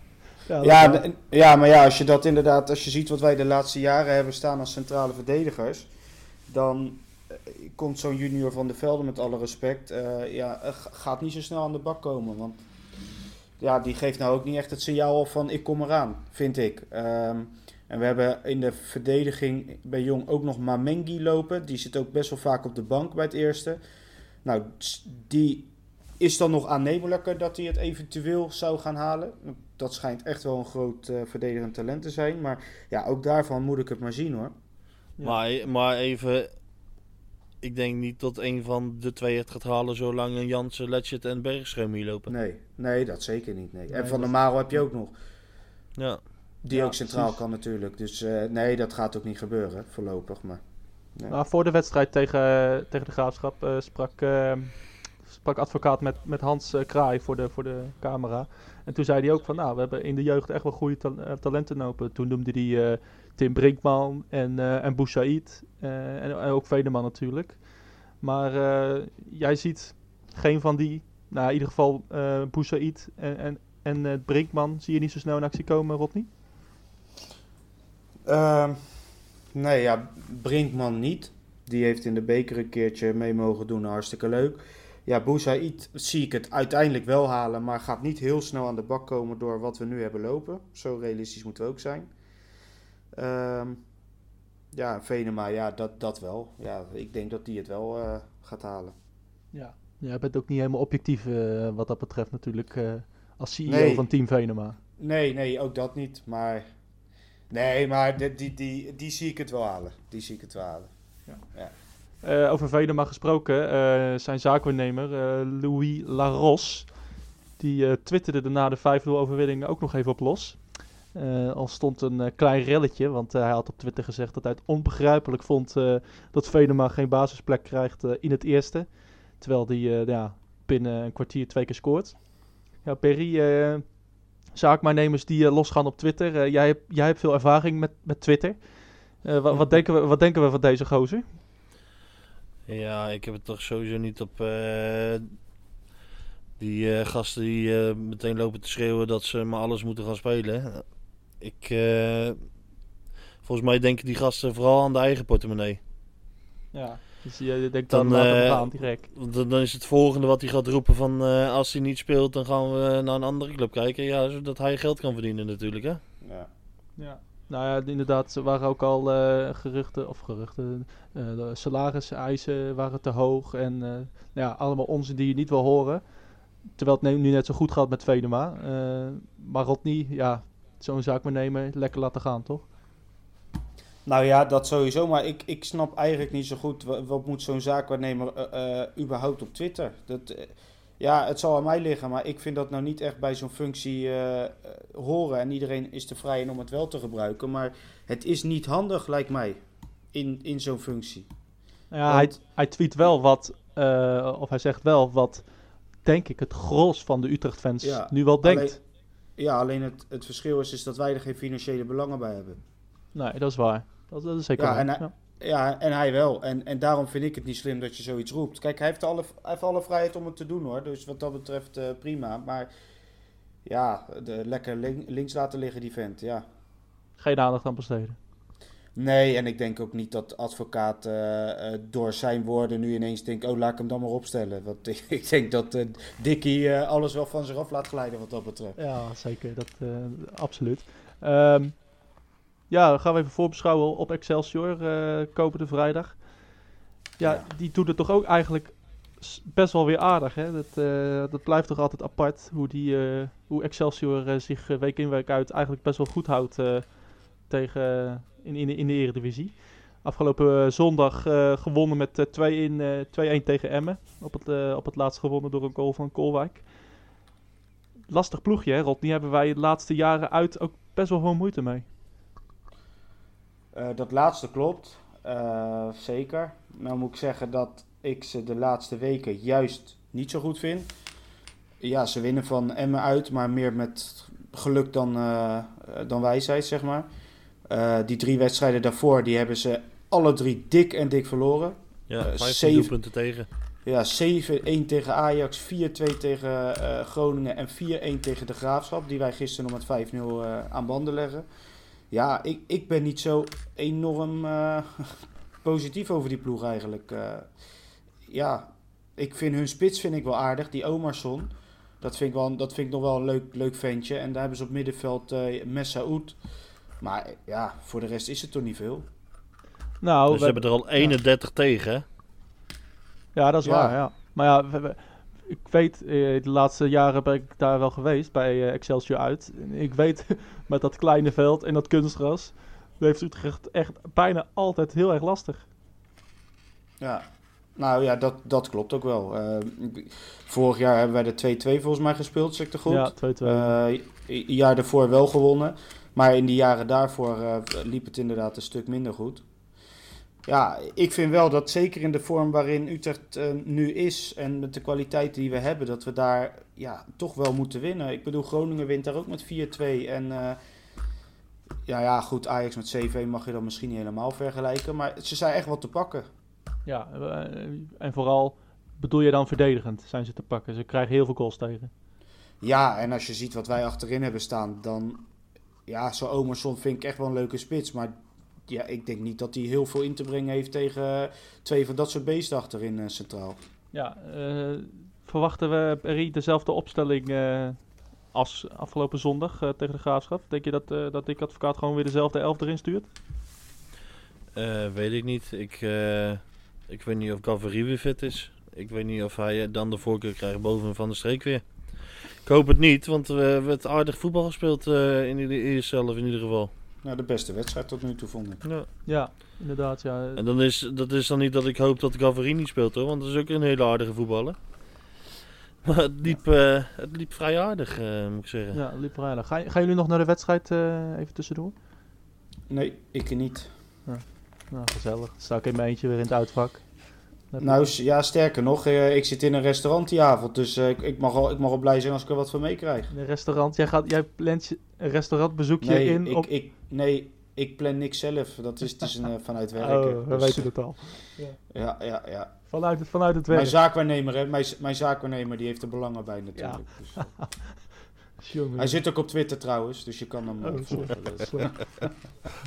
Ja, ja, maar ja, als je dat inderdaad, als je ziet wat wij de laatste jaren hebben staan als centrale verdedigers, dan eh, komt zo'n junior van de velden met alle respect, eh, ja, eh, gaat niet zo snel aan de bak komen. Want ja, die geeft nou ook niet echt het signaal van ik kom eraan, vind ik. Ehm, en we hebben in de verdediging bij Jong ook nog Mamengi lopen. Die zit ook best wel vaak op de bank bij het eerste. Nou, die is dan nog aannemelijker dat hij het eventueel zou gaan halen. Dat schijnt echt wel een groot eh, verdedigend talent te zijn. Maar ja, ook daarvan moet ik het maar zien hoor. Ja. Maar, maar even, ik denk niet dat een van de twee het gaat halen zolang een Jansen, Letchert en Bergström hier lopen. Nee, nee, dat zeker niet. Nee. Nee, en Van der Marel heb je ook nog. Ja. Die Ja, ook centraal precies. kan natuurlijk. Dus eh, nee, dat gaat ook niet gebeuren voorlopig. Maar nee. Nou, voor de wedstrijd tegen, tegen de Graafschap eh, sprak, eh, sprak advocaat met, met Hans Kraai voor de, voor de camera. En toen zei hij ook van, nou, we hebben in de jeugd echt wel goede eh, talenten lopen. Toen noemde hij eh, Tim Brinkman en, eh en Boussaïd en, en ook Vedeman natuurlijk. Maar jij ziet geen van die, nou in ieder geval Boussaïd en, en, en Brinkman, zie je niet zo snel in actie komen, Rodney? Ehm, nee, ja, Brinkman niet. Die heeft in de beker een keertje mee mogen doen. Hartstikke leuk. Ja, Boussaïd zie ik het uiteindelijk wel halen. Maar gaat niet heel snel aan de bak komen door wat we nu hebben lopen. Zo realistisch moeten we ook zijn. Ehm, ja, Venema, ja, dat, dat wel. Ja, ik denk dat die het wel eh, gaat halen. Ja. Jij bent ook niet helemaal objectief eh, wat dat betreft natuurlijk, eh, als CEO Nee. van Team Venema. Nee, nee, ook dat niet. Maar nee, maar die, die, die, die zie ik het wel halen. Die zie ik het wel halen. Eh, over Venema gesproken, eh, zijn zaakwaarnemer eh, Louis Laros, die twitterde er na de 5-0 overwinning ook nog even op los. Al stond een klein relletje, want hij had op Twitter gezegd dat hij het onbegrijpelijk vond dat Venema geen basisplek krijgt in het eerste. Terwijl hij ja, binnen een kwartier twee keer scoort. Ja, Perry, zaakwaarnemers die losgaan op Twitter. jij, hebt, jij hebt veel ervaring met, met Twitter. Eh, wa- wat, denken we, wat denken we van deze gozer? Ja, ik heb het toch sowieso niet op eh, die eh, gasten die eh, meteen lopen te schreeuwen dat ze maar alles moeten gaan spelen. Ik, eh, volgens mij denken die gasten vooral aan de eigen portemonnee. Ja. Dus je denkt dan, Dan, is het volgende wat hij gaat roepen van eh, als hij niet speelt dan gaan we naar een andere club kijken. Ja, zodat hij geld kan verdienen natuurlijk hè. Ja. Ja. Nou ja, inderdaad, er waren ook al eh, geruchten, of geruchten, eh de salariseisen waren te hoog en eh, ja, allemaal onzin die je niet wil horen. Terwijl het nu net zo goed gaat met Vedema. Eh, maar Rodney, ja, zo'n zaak maar nemen, lekker laten gaan, toch? Nou ja, dat sowieso. Maar ik, ik snap eigenlijk niet zo goed. wa- Wat moet zo'n zaakwaarnemer eh, eh, überhaupt op Twitter? Dat, Ja, het zal aan mij liggen, maar ik vind dat nou niet echt bij zo'n functie eh, eh, horen. En iedereen is te vrij om het wel te gebruiken. Maar het is niet handig, lijkt mij, in, in zo'n functie. Ja, hij, Want- hij tweet wel wat, eh, of hij zegt wel wat, denk ik, het gros van de Utrecht-fans Ja, nu wel denkt. Alleen, ja, alleen het, het verschil is, is dat wij er geen financiële belangen bij hebben. Nee, dat is waar. Dat, dat is zeker Ja, waar. en hij- Ja. Ja, en hij wel. En, en daarom vind ik het niet slim dat je zoiets roept. Kijk, hij heeft alle, hij heeft alle vrijheid om het te doen hoor. Dus wat dat betreft eh, prima. Maar ja, de, lekker link- links laten liggen die vent, ja. Geen aandacht aan besteden. Nee, en ik denk ook niet dat advocaat eh, eh, door zijn woorden nu ineens denkt... oh, laat ik hem dan maar opstellen. Want ik, ik denk dat eh Dickie alles wel van zich af laat glijden wat dat betreft. Ja, zeker. Dat, absoluut. Ehm, ja, dan gaan we even voorbeschouwen op Excelsior eh komende vrijdag. Ja, Ja. die doet het toch ook eigenlijk best wel weer aardig. Hè? Dat, eh, dat blijft toch altijd apart hoe, die, eh, hoe Excelsior zich week in week uit eigenlijk best wel goed houdt tegen, in, in, de- in de Eredivisie. Afgelopen zondag gewonnen met eh, 2-1 eh, 2-1 tegen Emmen. Op het, op het laatst gewonnen door een goal van Kolwijk. Lastig ploegje, hè, Rodney? Hebben wij de laatste jaren uit ook best wel veel moeite mee. Eh, dat laatste klopt, eh, zeker. Nou moet ik zeggen dat ik ze de laatste weken juist niet zo goed vind. Ja, ze winnen van Emmen uit, maar meer met geluk dan, eh, dan wijsheid, zeg maar. Die drie wedstrijden daarvoor, die hebben ze alle drie dik en dik verloren. Ja, 15 zeven- doelpunten tegen. Ja, 7-1 tegen Ajax, 4-2 tegen Groningen en 4-1 tegen de Graafschap. Die wij gisteren nog met 5-0 eh, aan banden leggen. Ja, ik, ik ben niet zo enorm eh, positief over die ploeg eigenlijk. Eh, ja, ik vind hun spits vind ik wel aardig. Die Omarsson, dat vind ik, wel, dat vind ik nog wel een leuk, leuk ventje. En daar hebben ze op middenveld eh Messaoud. Maar ja, voor de rest is het toch niet veel. Nou, dus we ze hebben er al 31 tegen? Ja, dat is Ja. waar, ja. Maar ja, we- we- ik weet, eh, de laatste jaren ben ik daar wel geweest bij eh, Excelsior uit. Ik weet, met dat kleine veld en dat kunstgras, heeft Utrecht echt bijna altijd heel erg lastig. Ja, nou ja, dat, dat klopt ook wel. Eh, vorig jaar hebben wij de 2-2 volgens mij gespeeld, zeg ik goed? Ja, 2-2. Eh, een jaar daarvoor wel gewonnen. Maar in die jaren daarvoor eh, liep het inderdaad een stuk minder goed. Ja, ik vind wel dat zeker in de vorm waarin Utrecht eh, nu is en met de kwaliteit die we hebben, dat we daar ja, toch wel moeten winnen. Ik bedoel, Groningen wint daar ook met 4-2. En eh, ja, ja, goed, Ajax met 7 mag je dan misschien niet helemaal vergelijken. Maar ze zijn echt wat te pakken. Ja, eh, en vooral bedoel je dan verdedigend zijn ze te pakken. Ze krijgen heel veel goals tegen. Ja, en als je ziet wat wij achterin hebben staan, dan... Ja, zo Omerson vind ik echt wel een leuke spits. Maar ja, ik denk niet dat hij heel veel in te brengen heeft tegen twee van dat soort beesten achterin eh, centraal. Ja, eh, verwachten we Perry dezelfde opstelling eh, als afgelopen zondag eh, tegen de Graafschap? Denk je dat, eh dat Dick Advocaat gewoon weer dezelfde elf erin stuurt? Eh, weet ik niet. Ik, eh, ik weet niet of Gavri weer fit is. Ik weet niet of hij dan de voorkeur krijgt boven Van de Streek weer. Ik hoop het niet, want we hebben het aardig voetbal gespeeld eh, in de eerste zelf in ieder geval. Nou, de beste wedstrijd tot nu toe vond ik. Ja. Ja, inderdaad. Ja. En dan is, dat is dan niet dat ik hoop dat Gavri niet speelt hoor, want dat is ook een hele aardige voetballer. Maar het liep, eh, het liep vrij aardig, eh, moet ik zeggen. Ja, liep vrijdag. Ga, gaan jullie nog naar de wedstrijd eh, even tussendoor? Nee, ik niet. Nou, gezellig. Dan sta ik in mijn eentje weer in het uitvak. Nou, ja, sterker nog, eh, ik zit in een restaurant die avond. Dus eh, ik, ik, mag al, ik mag al blij zijn als ik er wat van meekrijg. in een restaurant. Jij, gaat, jij plant je- een restaurantbezoekje Nee, in ik, op... ik, nee, ik plan niks zelf. Dat is, het is een, eh, vanuit werken. Oh, we Dus, weten het al. Ja, ja, ja. Vanuit het, vanuit het Mijn werk. zaakwaarnemer, hè, mijn, mijn zaakwaarnemer die heeft er belangen bij natuurlijk. Dus, Jongen. hij zit ook op Twitter trouwens, dus je kan hem Oh.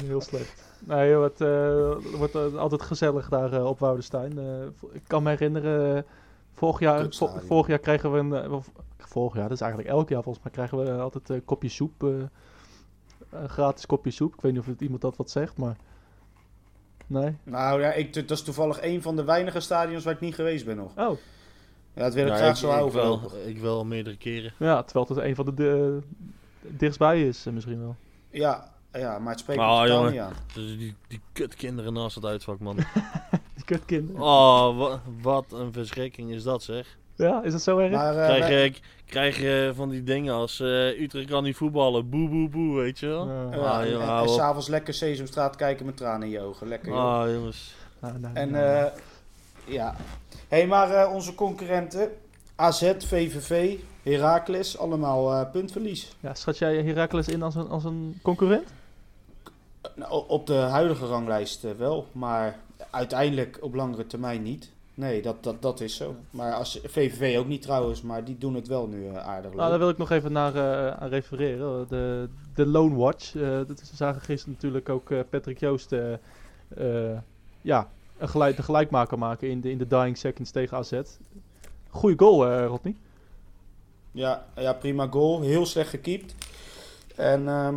Heel slecht. Nee, joh, het eh, wordt eh, altijd gezellig daar eh, op Woudenstein. Eh, ik kan me herinneren, vorig jaar, vo- vorig jaar kregen we een... of- vorig jaar, dat is eigenlijk elk jaar volgens mij, krijgen we altijd een kopje soep. eh, een gratis kopje soep. Ik weet niet of het iemand dat wat zegt, maar... Nee? Nou ja, ik, dat is toevallig een van de weinige stadions waar ik niet geweest ben nog. Oh, Ja, dat wil ik Ja, graag zo houden. wel, voorlopig. ik wel meerdere keren. ja, terwijl het een van de, de dichtstbij is misschien wel. Ja, ja, maar het spreekt me totaal jongen. niet aan. Dus die, die kutkinderen naast het uitvak, man. Die kutkinderen. Oh, wa- wat een verschrikking is dat, zeg. Ja, is dat zo erg? Maar, eh, Krijg je, krijg je van die dingen als eh, Utrecht kan niet voetballen. Boe, boe, boe, weet je wel? Ja. Ah, en- joh, en, s'avonds lekker Sesamstraat kijken met tranen in je ogen. Lekker, joh. Ah, jongens. Nou, nou, En nou. eh, ja. hey, maar eh, onze concurrenten, AZ, VVV, Heracles, allemaal eh, puntverlies. ja, schat jij Heracles in als een, als een concurrent? Nou, op de huidige ranglijst eh, wel, maar uiteindelijk op langere termijn niet. Nee, dat, dat, dat is zo. Maar als VVV ook niet trouwens, maar die doen het wel nu eh, aardig. Nou, daar wil ik nog even naar eh, aan refereren. De, de Lone Watch. Dat is, we zagen gisteren natuurlijk ook Patrick Joost ja, een gelijk, de gelijkmaker maken in de, in de dying seconds tegen AZ. Goeie goal, Rodney. Ja, ja, prima goal. Heel slecht gekiept. En ehm,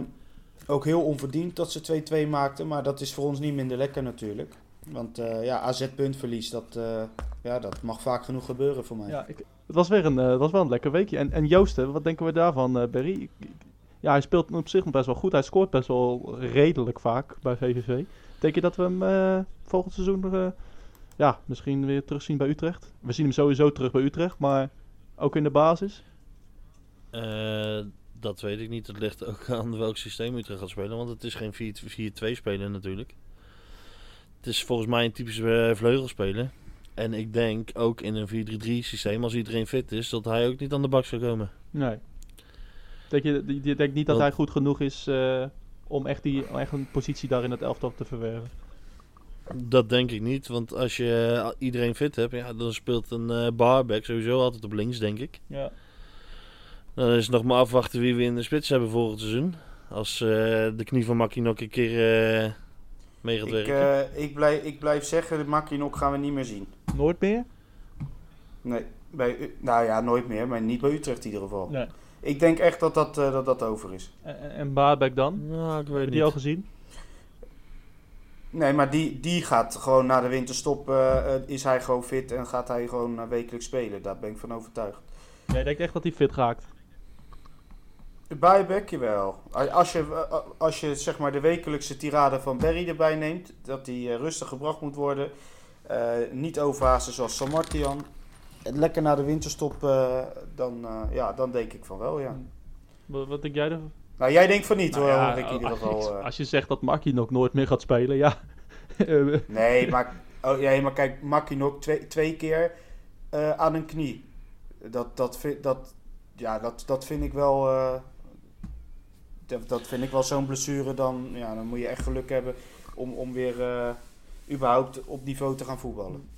ook heel onverdiend dat ze 2-2 maakten. Maar dat is voor ons niet minder lekker natuurlijk. Want eh, ja, AZ puntverlies, dat, eh, ja, dat mag vaak genoeg gebeuren voor mij. Ja, ik, het was weer een, eh, het was wel een lekker weekje. En, en Joost, hè, wat denken we daarvan, eh Berry? Ja, hij speelt op zich nog best wel goed. Hij scoort best wel redelijk vaak bij VVV. Denk je dat we hem eh, volgend seizoen eh, ja, misschien weer terugzien bij Utrecht? We zien hem sowieso terug bij Utrecht, maar ook in de basis? Dat weet ik niet. Het ligt ook aan welk systeem Utrecht gaat spelen. Want het is geen 4-2 spelen natuurlijk. Het is volgens mij een typische eh, vleugelspeler. En ik denk ook in een 4-3-3 systeem, als iedereen fit is, dat hij ook niet aan de bak zou komen. Nee. Denk je, je denkt niet dat hij goed genoeg is eh, om echt, die, om echt een positie daar in het elftal te verwerven? Dat denk ik niet, want als je eh, iedereen fit hebt, ja, dan speelt een eh barback sowieso altijd op links, denk ik. Ja. Dan is het nog maar afwachten wie we in de spits hebben volgend seizoen. Als eh, de knie van Makkie nog een keer eh mee gaat Ik, werken. eh, ik, blijf, ik blijf zeggen, de Mackinock gaan we niet meer zien. Nooit meer? Nee, bij, nou ja, nooit meer, maar niet bij Utrecht in ieder geval. Nee. Ik denk echt dat dat, eh, dat, dat over is. En, en Baarbek dan? nou, ik weet Heb je het die al gezien? Nee, maar die, die gaat gewoon na de winterstop, eh, is hij gewoon fit en gaat hij gewoon eh, wekelijks spelen. Daar ben ik van overtuigd. Jij denkt echt dat hij fit raakt? Bijbek, jawel. Als je, eh, als je zeg maar de wekelijkse tirade van Berry erbij neemt, dat die eh, rustig gebracht moet worden. eh, niet overhaasten zoals Samartian. En Lekker na de winterstop, eh, dan, eh, ja, dan denk ik van wel, ja. Wat, wat denk jij ervan? Nou, jij denkt van niet Nou hoor, ja, ik in ieder als, geval. eh. als je zegt dat Markie nog nooit meer gaat spelen, ja. Eh, Nee, maar, oh, ja, maar kijk, Mackinock twee, twee keer eh, aan een knie. Dat, dat, vind, dat, ja, dat, dat vind ik wel. Dat, dat vind ik wel zo'n blessure. Dan, ja, dan moet je echt geluk hebben om, om weer eh, überhaupt op niveau te gaan voetballen.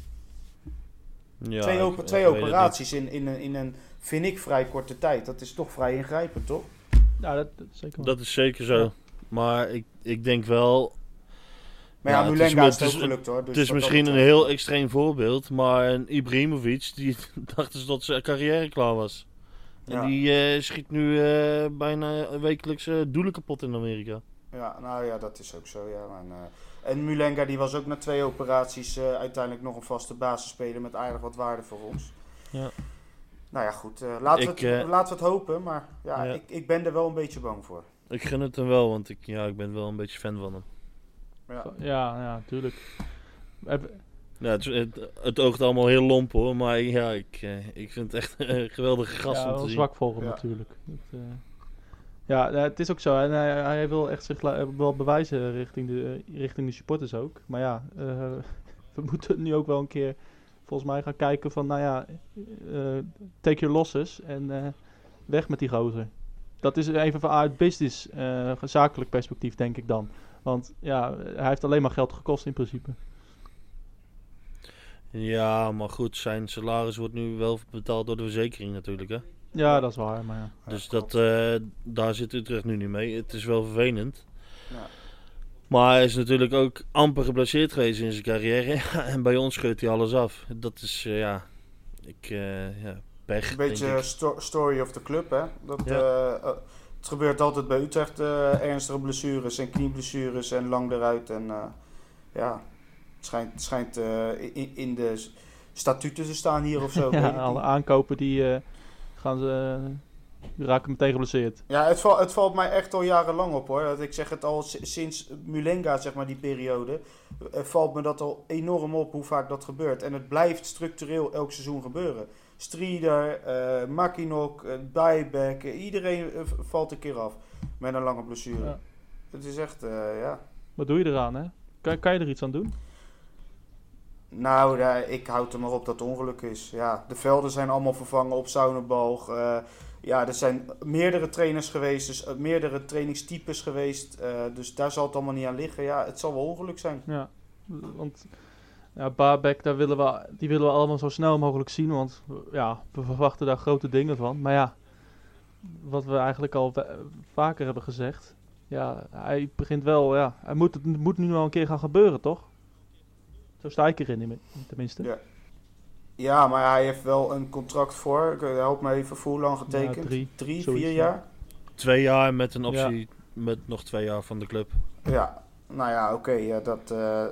Ja, twee ik twee operaties in, in, een, in een, vind ik, vrij korte tijd. Dat is toch vrij ingrijpend, toch? ja, dat, dat is zeker. Dat is zeker zo. Maar ik, ik denk wel, Maar ja, Ja, het is het ook gelukt hoor. Dus het is misschien een heel extreem voorbeeld, maar een Ibrahimovic, die dachten ze dat zijn carrière klaar was. En Ja. die eh, schiet nu eh, bijna wekelijks eh, doelen kapot in Amerika. Ja, nou ja, dat is ook zo. Ja. En, eh, en Mulenga die was ook na twee operaties eh, uiteindelijk nog een vaste basisspeler met aardig wat waarde voor ons. Ja. Nou ja, goed. eh, laten, Ik, we het, laten we het hopen, maar ja, Ja. Ik, ik ben er wel een beetje bang voor. Ik gun het hem wel, want ik, ja, ik ben wel een beetje fan van hem. Ja. Ja, ja, tuurlijk. Heb- Ja, het, het, het oogt allemaal heel lomp hoor, maar ja, ik, eh, ik vind het echt een geweldige gast ja, om te zien. zwak voor hem Ja. natuurlijk. Dat, eh, ja, eh, het is ook zo. En hij, hij wil echt zich wel bewijzen richting de, richting de supporters ook. Maar ja, eh, we moeten nu ook wel een keer volgens mij gaan kijken van, nou ja, eh, take your losses en eh, weg met die gozer. Dat is even vanuit business, eh, zakelijk perspectief denk ik dan. Want ja, hij heeft alleen maar geld gekost in principe. Ja, maar goed, zijn salaris wordt nu wel betaald door de verzekering natuurlijk hè. Ja, dat is waar, maar ja. Dus dat, eh, daar zit Utrecht nu niet mee. Het is wel vervelend. Ja. Maar hij is natuurlijk ook amper geblesseerd geweest in zijn carrière. En bij ons scheurt hij alles af. Dat is, eh, ja, ik, eh, ja, pech, Een denk beetje ik. sto- story of the club, hè? Dat, Ja. het gebeurt altijd bij Utrecht, eh, ernstige blessures en knieblessures en lang eruit. En eh, ja, schijnt, schijnt eh, in, in de statuten te staan hier of zo. ja alle aankopen die eh, gaan ze, die raken meteen geblesseerd. Ja, het, val, het valt mij echt al jarenlang op hoor. Dat ik zeg het al si- sinds Mulenga, zeg maar, die periode. eh, valt me dat al enorm op hoe vaak dat gebeurt. En het blijft structureel elk seizoen gebeuren. Strieder, eh Makinok, eh, eh, iedereen eh, valt een keer af met een lange blessure. Ja. Het is echt, eh, ja. Wat doe je eraan, hè? Kan, kan je er iets aan doen? Nou, ik houd er maar op dat het ongeluk is. Ja, de velden zijn allemaal vervangen op Saunerbalg. Eh, ja, er zijn meerdere trainers geweest, dus eh, meerdere trainingstypes geweest. eh, dus daar zal het allemaal niet aan liggen. Ja, het zal wel ongeluk zijn. Ja, want ja, daar willen we, die willen we allemaal zo snel mogelijk zien. Want ja, we verwachten daar grote dingen van. Maar ja, wat we eigenlijk al vaker hebben gezegd. Ja, hij begint wel, ja, hij moet, het moet nu wel een keer gaan gebeuren, toch? Zo sta ik erin, tenminste. Ja. Ja, maar hij heeft wel een contract voor. Ik- Help me even, voor hoe lang getekend? Ja, drie, Drie, zoiets, vier ja. jaar? Twee jaar met een optie met nog twee jaar van de club. Ja, nou ja, oké, ja, dat, eh,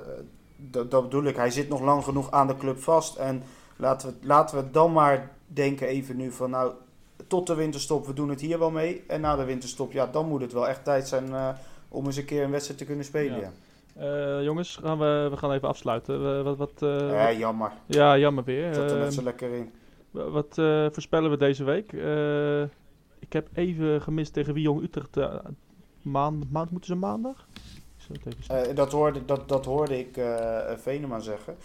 dat, dat bedoel ik. Hij zit nog lang genoeg aan de club vast. En laten we, laten we dan maar denken even nu van, nou, tot de winterstop, we doen het hier wel mee. En na de winterstop, ja, dan moet het wel echt tijd zijn eh, om eens een keer een wedstrijd te kunnen spelen. Ja. Eh, jongens, gaan we, we gaan even afsluiten. We- wat, wat, eh, ja. jammer. ja, jammer weer. Zat er net Ehm, zo lekker in. Wa- Wat eh, voorspellen we deze week? Ik heb even gemist tegen wie Jong Utrecht. maand, maand moeten ze maandag? Dat, hoorde, dat, dat hoorde ik eh Venema zeggen.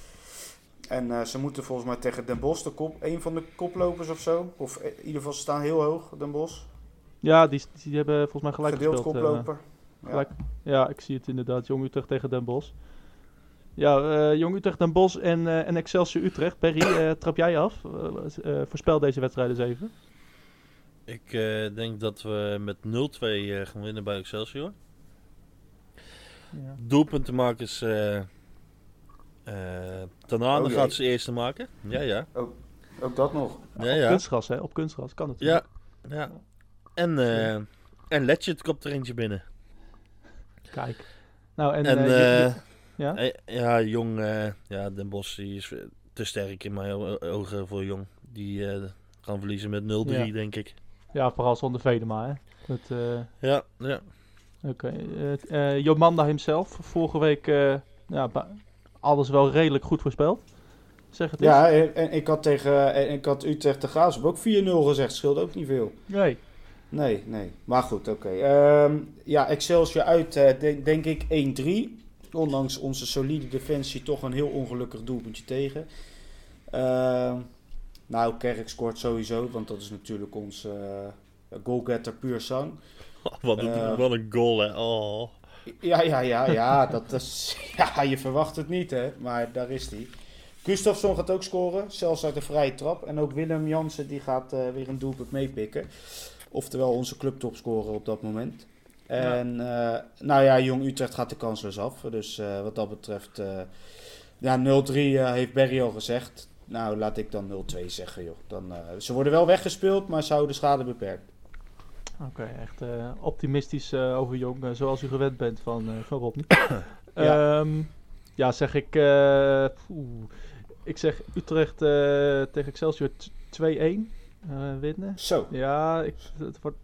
En ze moeten volgens mij tegen Den Bosch, de kop, een van de koplopers of zo. Of in ieder geval, ze staan heel hoog, Den Bosch. ja, die, die hebben volgens mij gelijk Gedeeld gespeeld. koploper. Ja. gelijk. ja, ik zie het inderdaad. Jong Utrecht tegen Den Bosch. Ja, eh, Jong Utrecht, Den Bosch en, eh, en Excelsior Utrecht. Perry, eh, trap jij af? Voorspel deze wedstrijden eens even. Ik eh, denk dat we met 0-2 eh, gaan winnen bij Excelsior. Ja. Doelpuntenmakers. eh eh Tanane Oh jee. gaat ze eerste maken. Ja, ja. Ook dat nog. Ja, Op ja. kunstgras, hè? Op kunstgras kan het. Ja, ja. En, eh en Letchert komt er eentje binnen. Kijk. Nou, en, En, eh, je- eh, ja? eh, ja, Jong, ja, Den Bosch die is te sterk in mijn ogen voor Jong. Die eh, gaan verliezen met 0-3, Ja. denk ik. ja, vooral zonder Vedema, hè? Eh, Ja, ja. Oké. eh, eh, Jomanda himself, vorige week eh, ja, alles wel redelijk goed voorspeld. Zeg het eens. Ja, en, en ik had tegen en ik had Utrecht de Graafschap ook 4-0 gezegd. Scheelde ook niet veel. Nee. Nee, nee. Maar goed, oké. Ehm, ja, Excelsior uit, eh, denk, denk ik 1-3. Ondanks onze solide defensie toch een heel ongelukkig doelpuntje tegen. Ehm, nou, Kerk scoort sowieso, want dat is natuurlijk onze eh goalgetter puur zang. Wat een, Eh. wat een goal, hè. Oh. Ja, ja, ja, ja, dat is, ja, je verwacht het niet, hè. Maar daar is hij. Gustafsson gaat ook scoren, zelfs uit de vrije trap. En ook Willem Jansen, die gaat eh, weer een doelpunt meepikken. Oftewel onze clubtopscorer op dat moment. En eh, nou ja, Jong Utrecht gaat de kansloos af. Dus eh, wat dat betreft, eh, ja, 0-3 eh, heeft Berry al gezegd. Nou, laat ik dan 0-2 zeggen, joh. Dan, eh, ze worden wel weggespeeld, maar ze houden de schade beperkt. Oké, echt eh, optimistisch eh, over Jong, zoals u gewend bent van, eh van Rodney. Ja. ja. ja, zeg ik... eh, oeh. ik zeg Utrecht eh, tegen Excelsior t- 2-1 eh, winnen. Zo. Ja, ik, het wordt,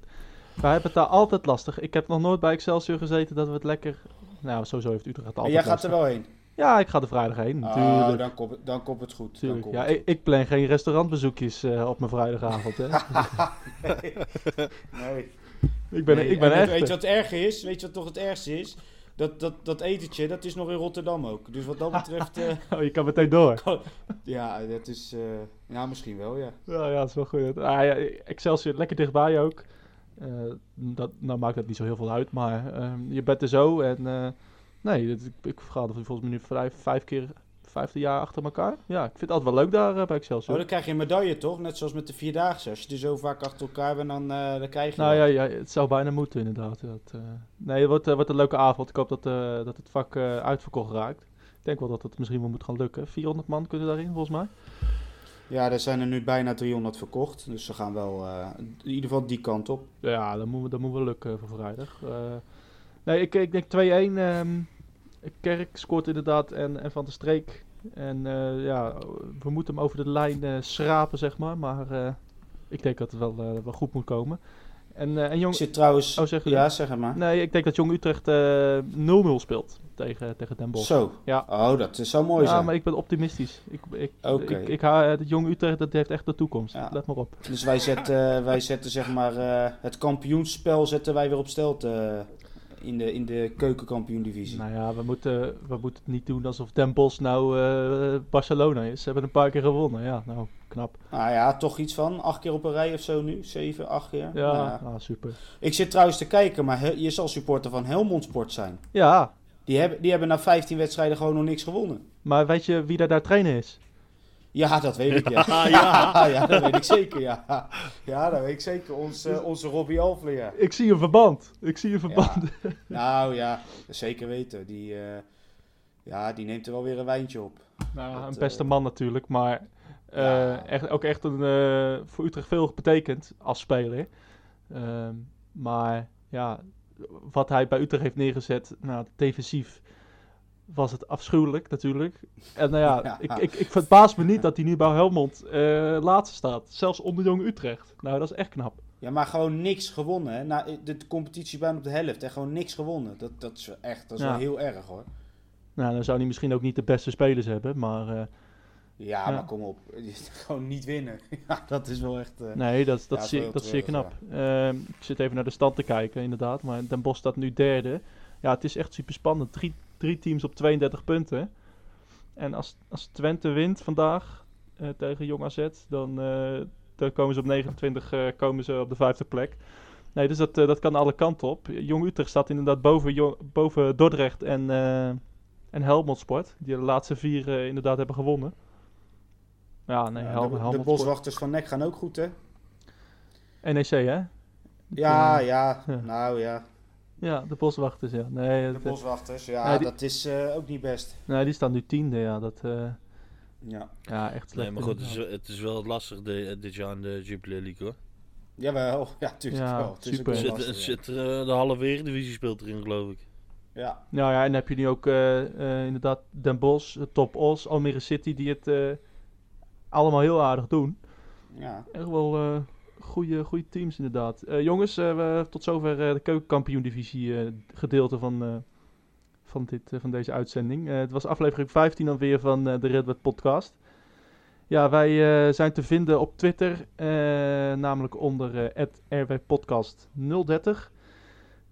wij hebben het daar altijd lastig. Ik heb nog nooit bij Excelsior gezeten dat we het lekker... Nou, sowieso heeft Utrecht het En altijd jij gaat lastig. er wel heen? Ja, ik ga er vrijdag heen. Oh, dan komt het, dan komt het goed. Dan Tuurlijk. komt Ja, het ik, ik plan geen restaurantbezoekjes eh, op mijn vrijdagavond. Hè. Nee. ik ben, Nee, ik ben en echt... Weet je wat het erge is? Weet je wat toch het ergste is? Dat, dat, dat etentje, dat is nog in Rotterdam ook. Dus wat dat betreft, eh, Oh, je kan meteen door. ja, dat is, eh, ja, misschien wel, ja. Ja, ja, dat is wel goed. Ah, ja, Excelsior lekker dichtbij ook. Eh, dat, nou maakt het niet zo heel veel uit, maar ehm, je bent er zo. En nee, dit- ik, ik ga er volgens mij nu vijf, vijf keer, vijfde jaar achter elkaar. Ja, ik vind het altijd wel leuk daar eh, bij Oh, Excelsior. dan krijg je een medaille toch? Net zoals met de Vierdaagse. Als je er zo vaak achter elkaar bent, dan, eh, dan krijg je Nou ja, ja, het zou bijna moeten inderdaad. Dat, eh, nee, het wordt, wordt een leuke avond. Ik hoop dat, dat het vak uitverkocht raakt. Ik denk wel dat het misschien wel moet gaan lukken. 400 man kunnen daarin, volgens mij. Ja, er zijn er nu bijna 300 verkocht. Dus ze gaan wel in ieder geval die kant op. Ja, dat moet, dat moet wel lukken voor vrijdag. Nee, ik, ik denk 2-1. ehm, Kerk scoort inderdaad en, en Van der Streek. En eh, ja, we moeten hem over de lijn eh, schrapen, zeg maar. Maar eh, ik denk dat het wel, wel goed moet komen. En, eh, en Ik Jong... zit trouwens... Oh, zeg je ja, dat? zeg maar. Nee, ik denk dat Jong Utrecht eh 0-0 speelt. tegen, tegen Den Bosch. Zo. Ja. Oh, dat zou mooi ja, zijn. maar ik ben optimistisch. Ik, ik, ik, ik Jong Utrecht dat heeft echt de toekomst. Ja. Let maar op. Dus wij zetten, wij zetten zeg maar het kampioensspel zetten wij weer op stelt eh, in, de, in de keukenkampioen-divisie. Nou ja, we moeten, we moeten het niet doen alsof Den Bosch nou eh, Barcelona is. Ze hebben een paar keer gewonnen. Ja, nou, knap. Nou ja, toch iets van acht keer op een rij of zo nu. Zeven, acht keer. Ja, Nou ja. ah, super. Ik zit trouwens te kijken, maar he- je zal supporter van Helmond Sport zijn. Ja, Die hebben, die hebben na 15 wedstrijden gewoon nog niks gewonnen. maar weet je wie daar, daar trainer is? Ja, dat weet ik, ja. Ja, ja, dat weet ik zeker, ja. Ja, dat weet ik zeker. Ons, eh, onze Robbie Alfle, ja. Ik zie een verband. Ik zie een verband. Nou ja, zeker weten. Die, eh, ja, die neemt er wel weer een wijntje op. Nou, Dat, een beste eh, man natuurlijk, maar eh, Ja. echt, ook echt een, eh, voor Utrecht veel betekend als speler. Ehm, maar ja, wat hij bij Utrecht heeft neergezet, nou, defensief was het afschuwelijk natuurlijk. En nou ja, Ja. Ik, ik, ik verbaas me niet dat hij nu bij Helmond eh, laatste staat. Zelfs onder Jong Utrecht. Nou, dat is echt knap. Ja, maar gewoon niks gewonnen. Hè. Na, de, de competitie bijna op de helft. En gewoon niks gewonnen. Dat, dat is echt, dat is Ja. wel heel erg hoor. Nou, dan zou hij misschien ook niet de beste spelers hebben, maar... eh, Ja, Ja. maar kom op. gewoon niet winnen. ja, dat is wel echt... eh, Nee, dat, dat, Ja, zie, dat knap. Ehm, ik zit even naar de stand te kijken, inderdaad. Maar Den Bosch staat nu derde. Ja, het is echt super spannend. Drie, drie teams op 32 punten. En als, als Twente wint vandaag eh, tegen Jong AZ, dan, eh, dan komen ze op 29 eh, komen ze op de vijfde plek. Nee, dus dat, dat kan alle kanten op. Jong Utrecht staat inderdaad boven, Jong- boven Dordrecht en, en Helmond Sport. Die de laatste vier inderdaad hebben gewonnen. Ja, nee, Hel- de, de boswachters van Nek gaan ook goed, hè? NEC, hè? Ja, ja. ja. Nou ja. Ja, de boswachters, ja. Nee, De het- boswachters, ja, Ja, die- dat is eh, ook niet best. nee die staan nu tiende, ja. Dat, eh, Ja. ja, echt slecht. Nee, maar goed, het is, inderdaad. het is wel lastig de, dit jaar in de Jupiler League hoor. Jawel, ja, tuurlijk Ja, wel. Het is super. Zit, lastig, zit, ja. eh, de halve Eredivisie speelt erin geloof ik. Ja, Nou ja, en dan heb je nu ook eh, eh, inderdaad Den Bosch, Top Os, Almere City, die het eh, allemaal heel aardig doen. ja. Echt wel eh goede, goede teams inderdaad. Eh, jongens, eh, we, tot zover eh, de keukenkampioen-divisie gedeelte van, van, dit, van deze uitzending. Het was aflevering 15 alweer van eh, de Red Wet podcast. Ja, wij zijn te vinden op Twitter, namelijk onder eh @rwpodcast 030.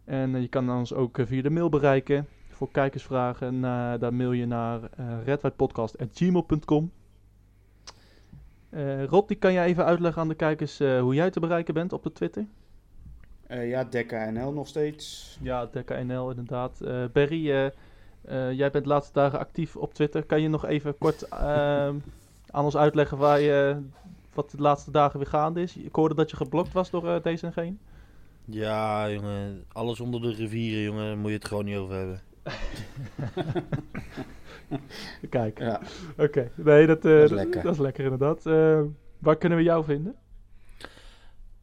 En je kan ons ook via de mail bereiken voor kijkersvragen. En, daar mail je naar uh. Eh Rod, die kan jij even uitleggen aan de kijkers eh, hoe jij te bereiken bent op de Twitter? Eh, ja, Dekka NL nog steeds. Ja, DKNL inderdaad. Eh Barry, jij bent de laatste dagen actief op Twitter. Kan je nog even kort ehm, aan ons uitleggen waar je, wat de laatste dagen weer gaande is? Ik hoorde dat je geblokt was door eh, deze en geen. Ja, jongen, alles onder de rivieren, jongen, daar moet je het gewoon niet over hebben. Kijk, Ja. oké. Nee, dat, eh, Dat is dat- lekker. dat is lekker inderdaad. Eh, waar kunnen we jou vinden?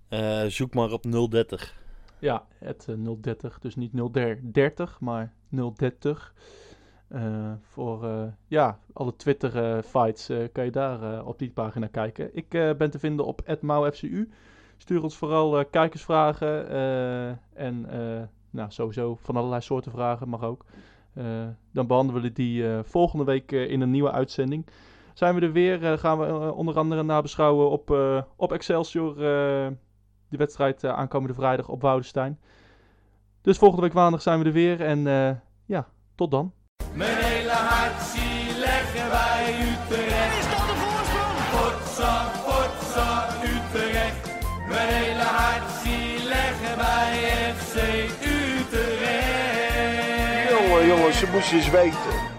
Eh, zoek maar op 030. Ja, het eh, 030, dus niet 030, maar 030. Eh, voor eh, ja, alle Twitter-fights kan je daar eh, op die pagina kijken. Ik eh, ben te vinden op @mauFCU. Stuur ons vooral eh, kijkersvragen eh, en eh, nou, sowieso van allerlei soorten vragen mag ook. Eh, dan behandelen we die eh, volgende week eh, in een nieuwe uitzending. Zijn we er weer, gaan we onder andere nabeschouwen op, op Excelsior, die wedstrijd aankomende vrijdag op Woudenstein. Dus volgende week maandag zijn we er weer en ja, tot dan. Ze moesten eens weten.